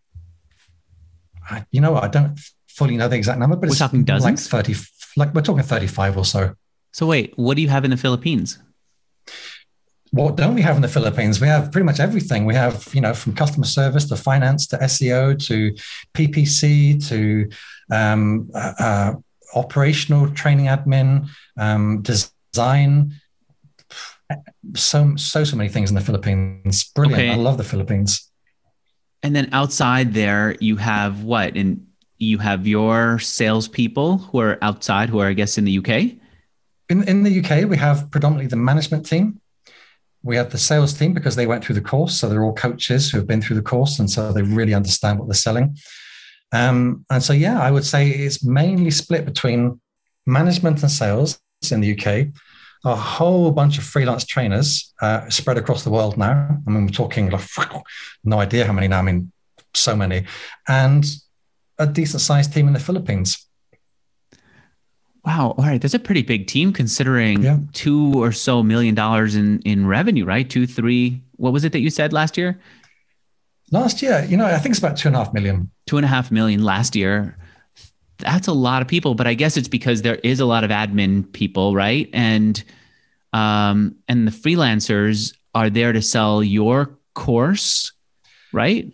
[SPEAKER 2] I, you know, I don't fully know the exact number, but
[SPEAKER 1] we're
[SPEAKER 2] it's
[SPEAKER 1] talking dozens,
[SPEAKER 2] like thirty, like we're talking thirty-five or so.
[SPEAKER 1] So wait, what do you have in the Philippines?
[SPEAKER 2] What don't we have in the Philippines? We have pretty much everything. We have, you know, from customer service to finance to SEO to PPC to um, uh, uh, operational training admin, um, design. So so so many things in the Philippines. Brilliant. Okay. I love the Philippines.
[SPEAKER 1] And then outside there, you have what? And you have your salespeople who are outside, who are I guess in the UK.
[SPEAKER 2] In in the UK, we have predominantly the management team we have the sales team because they went through the course. So they're all coaches who have been through the course. And so they really understand what they're selling. Um, and so, yeah, I would say it's mainly split between management and sales in the UK, a whole bunch of freelance trainers uh, spread across the world now. I mean, we're talking like, no idea how many now. I mean, so many. And a decent sized team in the Philippines.
[SPEAKER 1] Wow. All right. That's a pretty big team considering yeah. two or so million dollars in, in revenue, right? Two, three. What was it that you said last year?
[SPEAKER 2] Last year, you know, I think it's about two and a half million.
[SPEAKER 1] Two and a half million last year. That's a lot of people, but I guess it's because there is a lot of admin people, right? And um, and the freelancers are there to sell your course, right?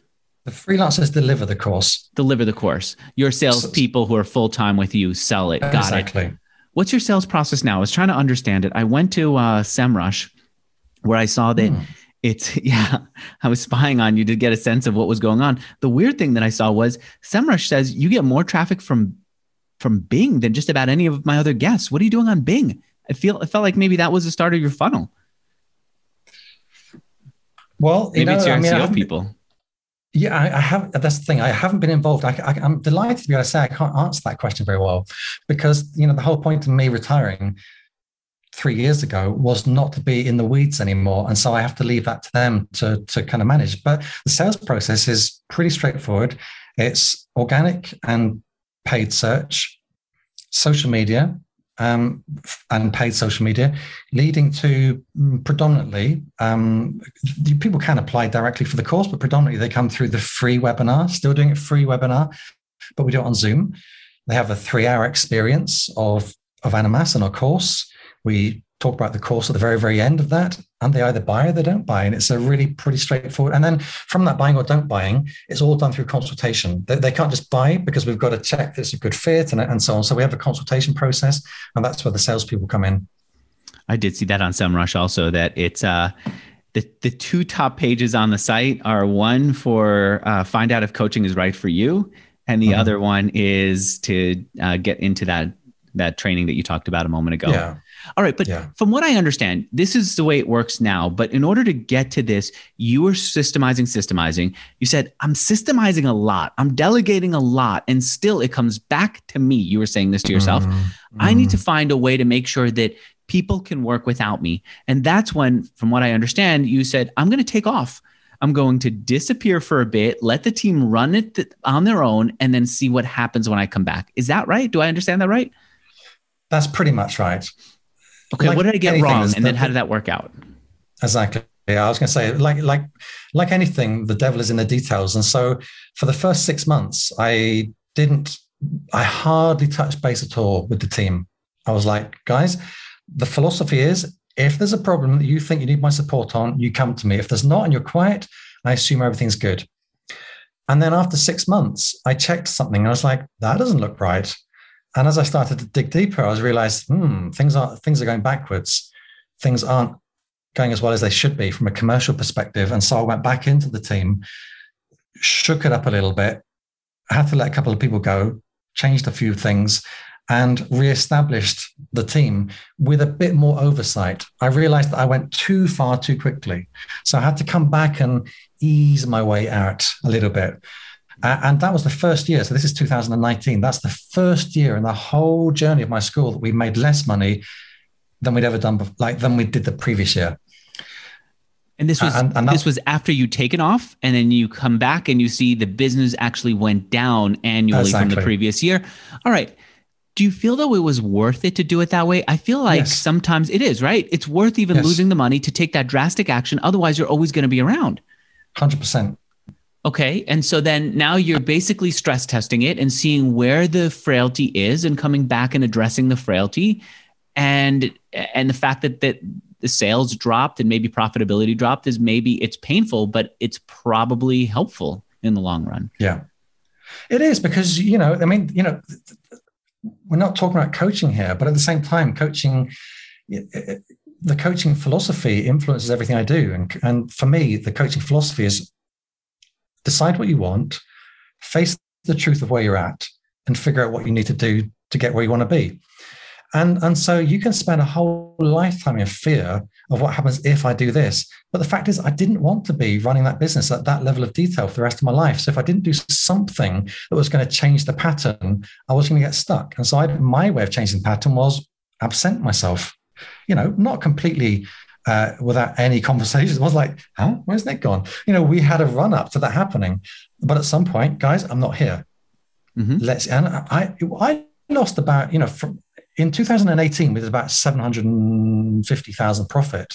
[SPEAKER 2] The freelancers deliver the course.
[SPEAKER 1] Deliver the course. Your salespeople who are full time with you sell it. Got
[SPEAKER 2] exactly.
[SPEAKER 1] it. What's your sales process now? I was trying to understand it. I went to uh, SEMrush where I saw that hmm. it's, yeah, I was spying on you to get a sense of what was going on. The weird thing that I saw was SEMrush says you get more traffic from from Bing than just about any of my other guests. What are you doing on Bing? I feel it felt like maybe that was the start of your funnel.
[SPEAKER 2] Well,
[SPEAKER 1] maybe you know, it's your I mean, SEO people.
[SPEAKER 2] Yeah, I, I, have. That's the thing. I haven't been involved. I, am delighted to be able to say I can't answer that question very well because you know the whole point of me retiring three years ago was not to be in the weeds anymore, and so I have to leave that to them to to kind of manage. But the sales process is pretty straightforward. It's organic and paid search, social media, um, and paid social media, leading to mm, predominantly um, people can apply directly for the course, but predominantly they come through the free webinar. Still doing a free webinar, but we do it on Zoom. They have a three-hour experience of of Animas in our course. We talk about the course at the very, very end of that. And they either buy or they don't buy. And it's a really pretty straightforward. And then from that buying or don't buying, it's all done through consultation. They, they can't just buy because we've got to check that it's a good fit and, and so on. So we have a consultation process. And that's where the salespeople come in.
[SPEAKER 1] I did see that on SEMrush also, that it's uh, the, the two top pages on the site are one for uh, find out if coaching is right for you. And the mm-hmm. other one is to uh, get into that that training that you talked about a moment ago.
[SPEAKER 2] Yeah.
[SPEAKER 1] All right, but yeah. from what I understand, this is the way it works now. But in order to get to this, you were systemizing, systemizing. You said, I'm systemizing a lot, I'm delegating a lot, and still it comes back to me. You were saying this to yourself. Mm-hmm. I need to mm-hmm. find a way to make sure that people can work without me. And that's when, from what I understand, you said, I'm going to take off. I'm going to disappear for a bit, let the team run it th- on their own, and then see what happens when I come back. Is that right? Do I understand that right?
[SPEAKER 2] That's pretty much right.
[SPEAKER 1] Okay, like what did I get wrong, and then how did that work out?
[SPEAKER 2] Exactly. Yeah, I was going to say, like, like, like anything, the devil is in the details. And so, for the first six months, I didn't, I hardly touched base at all with the team. I was like, guys, the philosophy is, if there's a problem that you think you need my support on, you come to me. If there's not, and you're quiet, I assume everything's good. And then after six months, I checked something, and I was like, that doesn't look right. And as I started to dig deeper, I was realized, hmm, things are things are going backwards. Things aren't going as well as they should be from a commercial perspective. And so I went back into the team, shook it up a little bit, had to let a couple of people go, changed a few things, and reestablished the team with a bit more oversight. I realized that I went too far too quickly. So I had to come back and ease my way out a little bit. Uh, and that was the first year. So this is 2019. That's the first year in the whole journey of my school that we made less money than we'd ever done, before, like than we did the previous year.
[SPEAKER 1] And this was and, and this was after you taken off, and then you come back and you see the business actually went down annually exactly. from the previous year. All right. Do you feel though it was worth it to do it that way? I feel like yes. sometimes it is, right? It's worth even yes. losing the money to take that drastic action. Otherwise, you're always going to be around.
[SPEAKER 2] 100%.
[SPEAKER 1] Okay. And so then now you're basically stress testing it and seeing where the frailty is and coming back and addressing the frailty and and the fact that that the sales dropped and maybe profitability dropped is maybe it's painful, but it's probably helpful in the long run.
[SPEAKER 2] Yeah. It is because, you know, I mean, you know, we're not talking about coaching here, but at the same time, coaching, the coaching philosophy influences everything I do. And, and for me, the coaching philosophy is decide what you want, face the truth of where you're at, and figure out what you need to do to get where you want to be. And, and so you can spend a whole lifetime in fear of what happens if I do this. But the fact is, I didn't want to be running that business at that level of detail for the rest of my life. So if I didn't do something that was going to change the pattern, I was going to get stuck. And so I, my way of changing the pattern was absent myself, you know, not completely uh, without any conversations. It was like, huh? Where's Nick gone? You know, we had a run up to that happening. But at some point, guys, I'm not here. Mm-hmm. Let's, and I, I lost about, you know, from, in 2018, we did about 750,000 profit.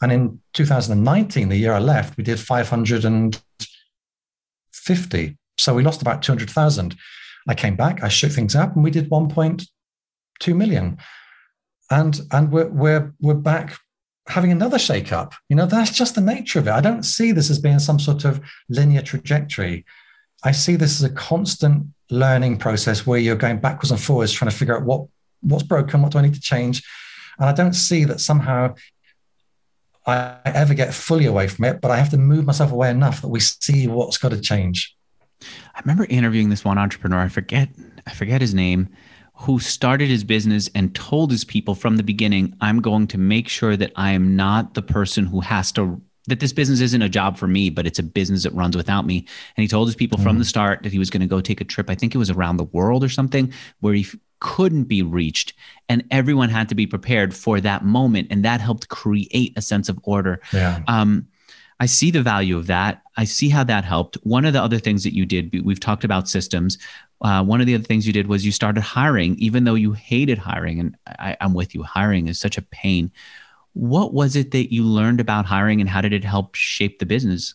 [SPEAKER 2] And in 2019, the year I left, we did 550. So we lost about 200,000. I came back, I shook things up, and we did 1.2 million. And, and we're, we're, we're back having another shakeup. You know, that's just the nature of it. I don't see this as being some sort of linear trajectory. I see this as a constant learning process where you're going backwards and forwards, trying to figure out what what's broken, what do I need to change? And I don't see that somehow I ever get fully away from it, but I have to move myself away enough that we see what's got to change.
[SPEAKER 1] I remember interviewing this one entrepreneur, I forget, I forget his name, who started his business and told his people from the beginning, I'm going to make sure that I am not the person who has to that this business isn't a job for me, but it's a business that runs without me. And he told his people mm. from the start that he was going to go take a trip. I think it was around the world or something, where he couldn't be reached and everyone had to be prepared for that moment and that helped create a sense of order
[SPEAKER 2] yeah.
[SPEAKER 1] um, i see the value of that i see how that helped one of the other things that you did we've talked about systems uh, one of the other things you did was you started hiring even though you hated hiring and I, i'm with you hiring is such a pain what was it that you learned about hiring and how did it help shape the business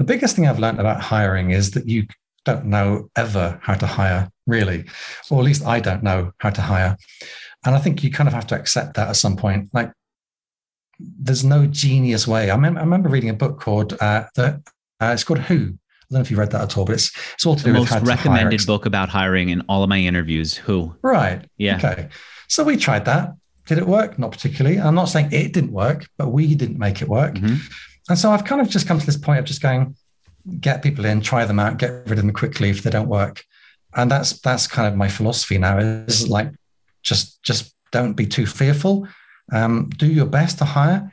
[SPEAKER 2] The biggest thing I've learned about hiring is that you don't know ever how to hire, really, or at least I don't know how to hire. And I think you kind of have to accept that at some point. Like, there's no genius way. I, mem- I remember reading a book called uh, the, uh, it's called Who. I don't know if you read that at all, but it's it's all to
[SPEAKER 1] the
[SPEAKER 2] do
[SPEAKER 1] with most recommended book about hiring in all of my interviews. Who?
[SPEAKER 2] Right.
[SPEAKER 1] Yeah.
[SPEAKER 2] Okay. So we tried that. Did it work? Not particularly. I'm not saying it didn't work, but we didn't make it work. Mm-hmm. And so I've kind of just come to this point of just going, get people in, try them out, get rid of them quickly if they don't work. And that's that's kind of my philosophy now is like just just don't be too fearful. Um, do your best to hire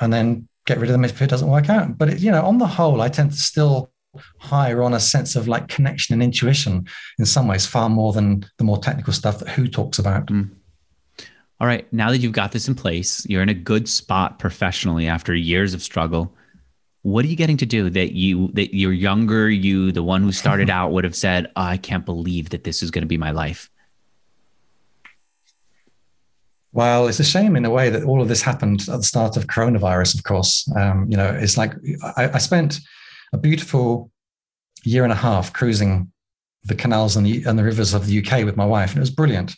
[SPEAKER 2] and then get rid of them if it doesn't work out. But it, you know, on the whole, I tend to still hire on a sense of like connection and intuition in some ways, far more than the more technical stuff that who talks about. Mm.
[SPEAKER 1] All right. Now that you've got this in place, you're in a good spot professionally after years of struggle. What are you getting to do that you that your younger you, the one who started out, would have said, oh, "I can't believe that this is going to be my life."
[SPEAKER 2] Well, it's a shame in a way that all of this happened at the start of coronavirus. Of course, um, you know, it's like I, I, spent a beautiful year and a half cruising the canals and the, and the rivers of the UK with my wife, and it was brilliant.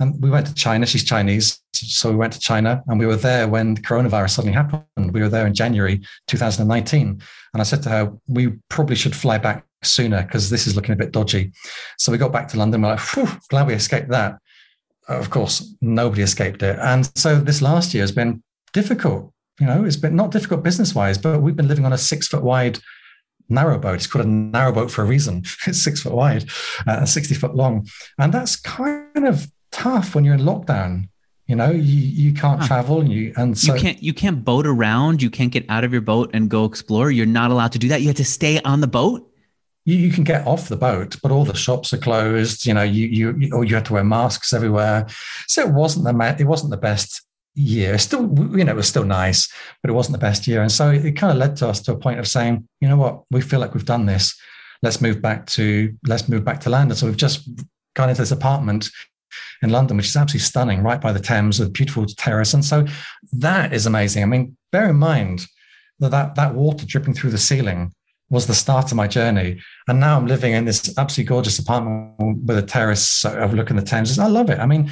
[SPEAKER 2] And we went to China. She's Chinese. So we went to China and we were there when the coronavirus suddenly happened. We were there in January 2019. And I said to her, we probably should fly back sooner because this is looking a bit dodgy. So we got back to London. We're like, glad we escaped that. Of course, nobody escaped it. And so this last year has been difficult. You know, it's been not difficult business wise, but we've been living on a six foot wide narrow boat. It's called a narrow boat for a reason. It's six foot wide, uh, 60 foot long. And that's kind of tough when you're in lockdown. You know, you, you can't huh. travel and you and so
[SPEAKER 1] you can't you can't boat around, you can't get out of your boat and go explore. You're not allowed to do that. You have to stay on the boat.
[SPEAKER 2] You, you can get off the boat, but all the shops are closed. You know, you you or you have to wear masks everywhere. So it wasn't the it wasn't the best year. Still, you know, it was still nice, but it wasn't the best year. And so it, it kind of led to us to a point of saying, you know what, we feel like we've done this. Let's move back to let's move back to London. So we've just gone into this apartment in London, which is absolutely stunning, right by the Thames with beautiful terrace. And so that is amazing. I mean, bear in mind that that, that water dripping through the ceiling was the start of my journey. And now I'm living in this absolutely gorgeous apartment with a terrace overlooking the Thames. I love it. I mean,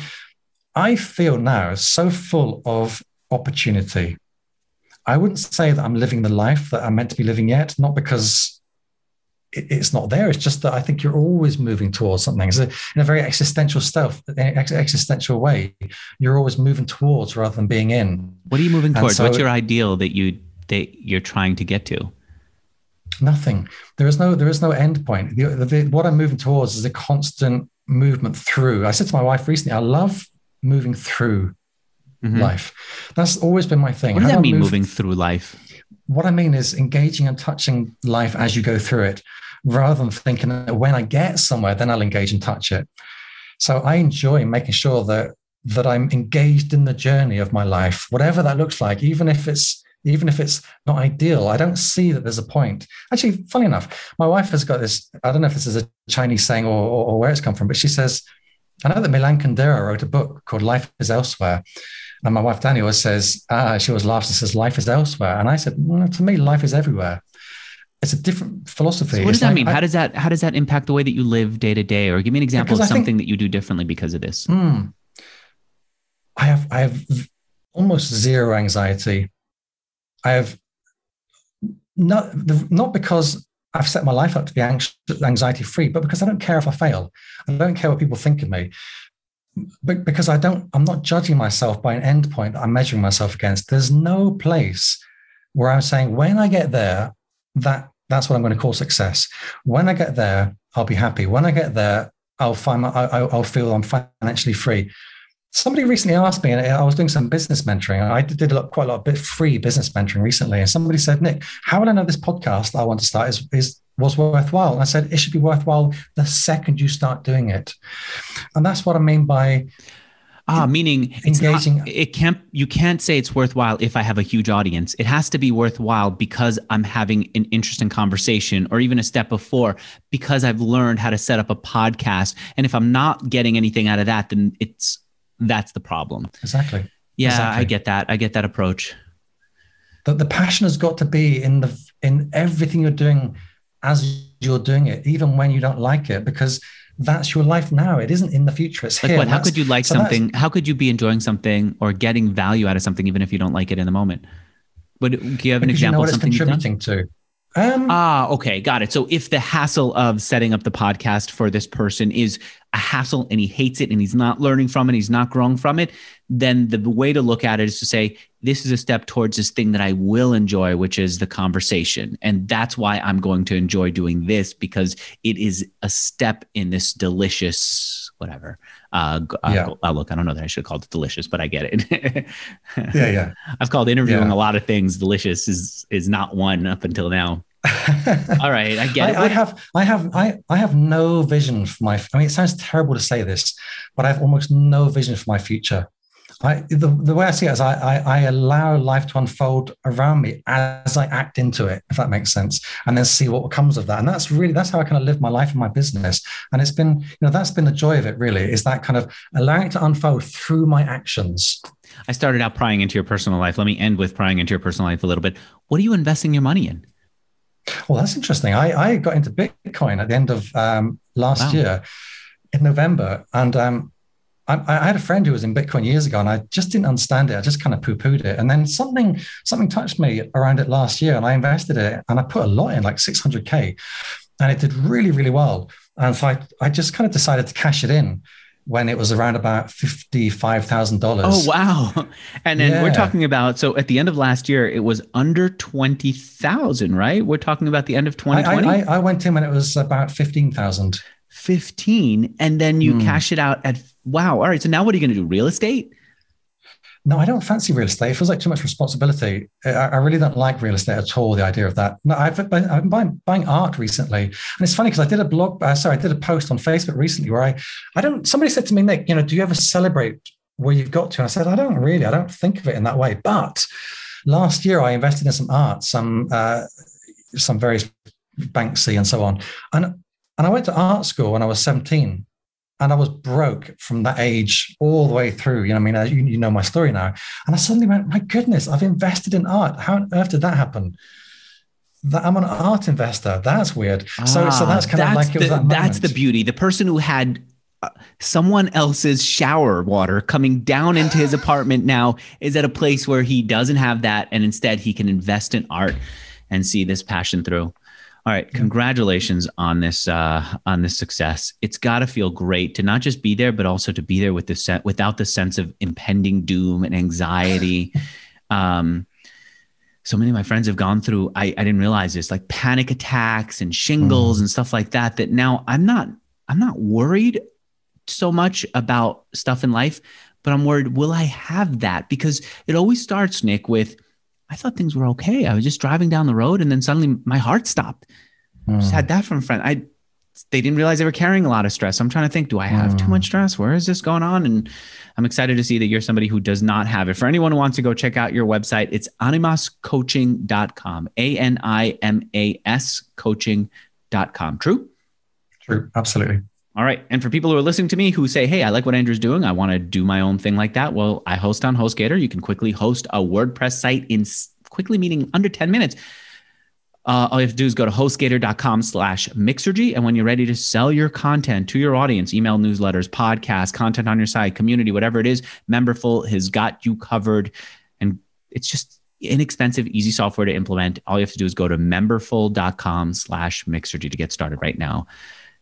[SPEAKER 2] I feel now so full of opportunity. I wouldn't say that I'm living the life that I'm meant to be living yet, not because it's not there. It's just that I think you're always moving towards something. So in a very existential stuff, existential way, you're always moving towards rather than being in.
[SPEAKER 1] What are you moving towards? So, What's your ideal that you that you're trying to get to?
[SPEAKER 2] Nothing. There is no there is no end point. The, the, what I'm moving towards is a constant movement through. I said to my wife recently, I love moving through mm-hmm. life. That's always been my thing.
[SPEAKER 1] What does How that mean, move, moving through life?
[SPEAKER 2] What I mean is engaging and touching life as you go through it, rather than thinking that when I get somewhere, then I'll engage and touch it. So I enjoy making sure that that I'm engaged in the journey of my life, whatever that looks like, even if it's even if it's not ideal. I don't see that there's a point. Actually, funny enough, my wife has got this. I don't know if this is a Chinese saying or, or, or where it's come from, but she says, I know that Milan Kundera wrote a book called Life is Elsewhere. And my wife Danny always says, ah, she always laughs and says, life is elsewhere. And I said, well, to me, life is everywhere. It's a different philosophy.
[SPEAKER 1] So what does it's that like, mean? I, how does that how does that impact the way that you live day to day? Or give me an example of something think, that you do differently because of this.
[SPEAKER 2] Hmm. I have I have almost zero anxiety I have not not because I've set my life up to be anxiety free, but because I don't care if I fail. I don't care what people think of me. But because I don't, I'm not judging myself by an endpoint I'm measuring myself against. There's no place where I'm saying when I get there, that that's what I'm going to call success. When I get there, I'll be happy. When I get there, I'll find my, I, I'll feel I'm financially free. Somebody recently asked me, and I was doing some business mentoring. I did a lot, quite a lot of bit free business mentoring recently, and somebody said, "Nick, how will I know this podcast I want to start is, is was worthwhile?" And I said, "It should be worthwhile the second you start doing it," and that's what I mean by
[SPEAKER 1] Ah, meaning engaging. Not, it can't. You can't say it's worthwhile if I have a huge audience. It has to be worthwhile because I'm having an interesting conversation, or even a step before, because I've learned how to set up a podcast. And if I'm not getting anything out of that, then it's that's the problem.
[SPEAKER 2] Exactly.
[SPEAKER 1] Yeah,
[SPEAKER 2] exactly.
[SPEAKER 1] I get that. I get that approach.
[SPEAKER 2] The, the passion has got to be in the in everything you're doing as you're doing it, even when you don't like it, because that's your life now. It isn't in the future. It's
[SPEAKER 1] like
[SPEAKER 2] here.
[SPEAKER 1] What? How could you like so something? How could you be enjoying something or getting value out of something even if you don't like it in the moment? But do you have an example you know
[SPEAKER 2] what
[SPEAKER 1] of something
[SPEAKER 2] it's contributing to? Um,
[SPEAKER 1] ah, okay, got it. So if the hassle of setting up the podcast for this person is a hassle and he hates it and he's not learning from it, he's not growing from it, then the way to look at it is to say, this is a step towards this thing that I will enjoy, which is the conversation. And that's why I'm going to enjoy doing this because it is a step in this delicious, whatever. Uh, uh yeah. uh, look, I don't know that I should have called it delicious, but I get
[SPEAKER 2] it. yeah, yeah.
[SPEAKER 1] I've called interviewing yeah. a lot of things delicious is is not one up until now. All right, I get
[SPEAKER 2] I, it. I have, I have, I, I have no vision for my. I mean, it sounds terrible to say this, but I have almost no vision for my future. I, the, the way I see it is I, I, I, allow life to unfold around me as I act into it, if that makes sense, and then see what comes of that. And that's really that's how I kind of live my life and my business. And it's been, you know, that's been the joy of it. Really, is that kind of allowing it to unfold through my actions.
[SPEAKER 1] I started out prying into your personal life. Let me end with prying into your personal life a little bit. What are you investing your money in?
[SPEAKER 2] Well, that's interesting. I, I got into Bitcoin at the end of um, last wow. year in November. And um, I, I, had a friend who was in Bitcoin years ago and I just didn't understand it. I just kind of poo pooed it. And then something, something touched me around it last year and I invested it and I put a lot in, like 600K. And it did really, really well. And so I, I just kind of decided to cash it in when it was around about $55,000.
[SPEAKER 1] Oh, wow. And then yeah. we're talking about, so at the end of last year, it was under 20,000, right? We're talking about the end of 2020.
[SPEAKER 2] I, I, I went in when it was about 15,000.
[SPEAKER 1] 15. And then you mm. cash it out at, wow. All right. So now what are you going to do? Real estate?
[SPEAKER 2] No, I don't fancy real estate. It feels like too much responsibility. I, I really don't like real estate at all. The idea of that. No, I've, I've been buying, buying, art recently, and it's funny because I did a blog. Uh, sorry, I did a post on Facebook recently where I, I don't. Somebody said to me, Nick, you know, do you ever celebrate where you've got to? And I said, I don't really. I don't think of it in that way. But last year, I invested in some art, some uh, some various Banksy and so on, and and I went to art school when I was seventeen and I was broke from that age all the way through. You know, I mean, you, you, know my story now. And I suddenly went, my goodness, I've invested in art. How on earth did that happen? that I'm an art investor. That's weird. So, ah, so that's kind that's of like
[SPEAKER 1] the, that that's the beauty. The person who had uh, someone else's shower water coming down into his apartment now is at a place where he doesn't have that, and instead he can invest in art and see this passion through. All right, congratulations on this uh, on this success. It's got to feel great to not just be there, but also to be there with the set without the sense of impending doom and anxiety. Um, so many of my friends have gone through. I, I didn't realize this, like panic attacks and shingles mm. and stuff like that. That now I'm not I'm not worried so much about stuff in life, but I'm worried. Will I have that? Because it always starts, Nick, with I thought things were okay. I was just driving down the road, and then suddenly my heart stopped. Mm. Just had that from a friend. I they didn't realize they were carrying a lot of stress. I'm trying to think, do I have mm. too much stress? Where is this going on? And I'm excited to see that you're somebody who does not have it. For anyone who wants to go check out your website, it's animascoaching.com, A N I M A S coaching.com. True?
[SPEAKER 2] True. Absolutely.
[SPEAKER 1] All right. And for people who are listening to me who say, hey, I like what Andrew's doing, I want to do my own thing like that. Well, I host on HostGator. You can quickly host a WordPress site in quickly, meaning under 10 minutes. Uh, all you have to do is go to hostgator.com slash mixergy. And when you're ready to sell your content to your audience, email newsletters, podcasts, content on your site, community, whatever it is, Memberful has got you covered. And it's just inexpensive, easy software to implement. All you have to do is go to memberful.com slash mixergy to get started right now.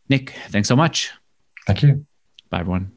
[SPEAKER 1] Nick, thanks so much.
[SPEAKER 2] Thank you.
[SPEAKER 1] Bye, everyone.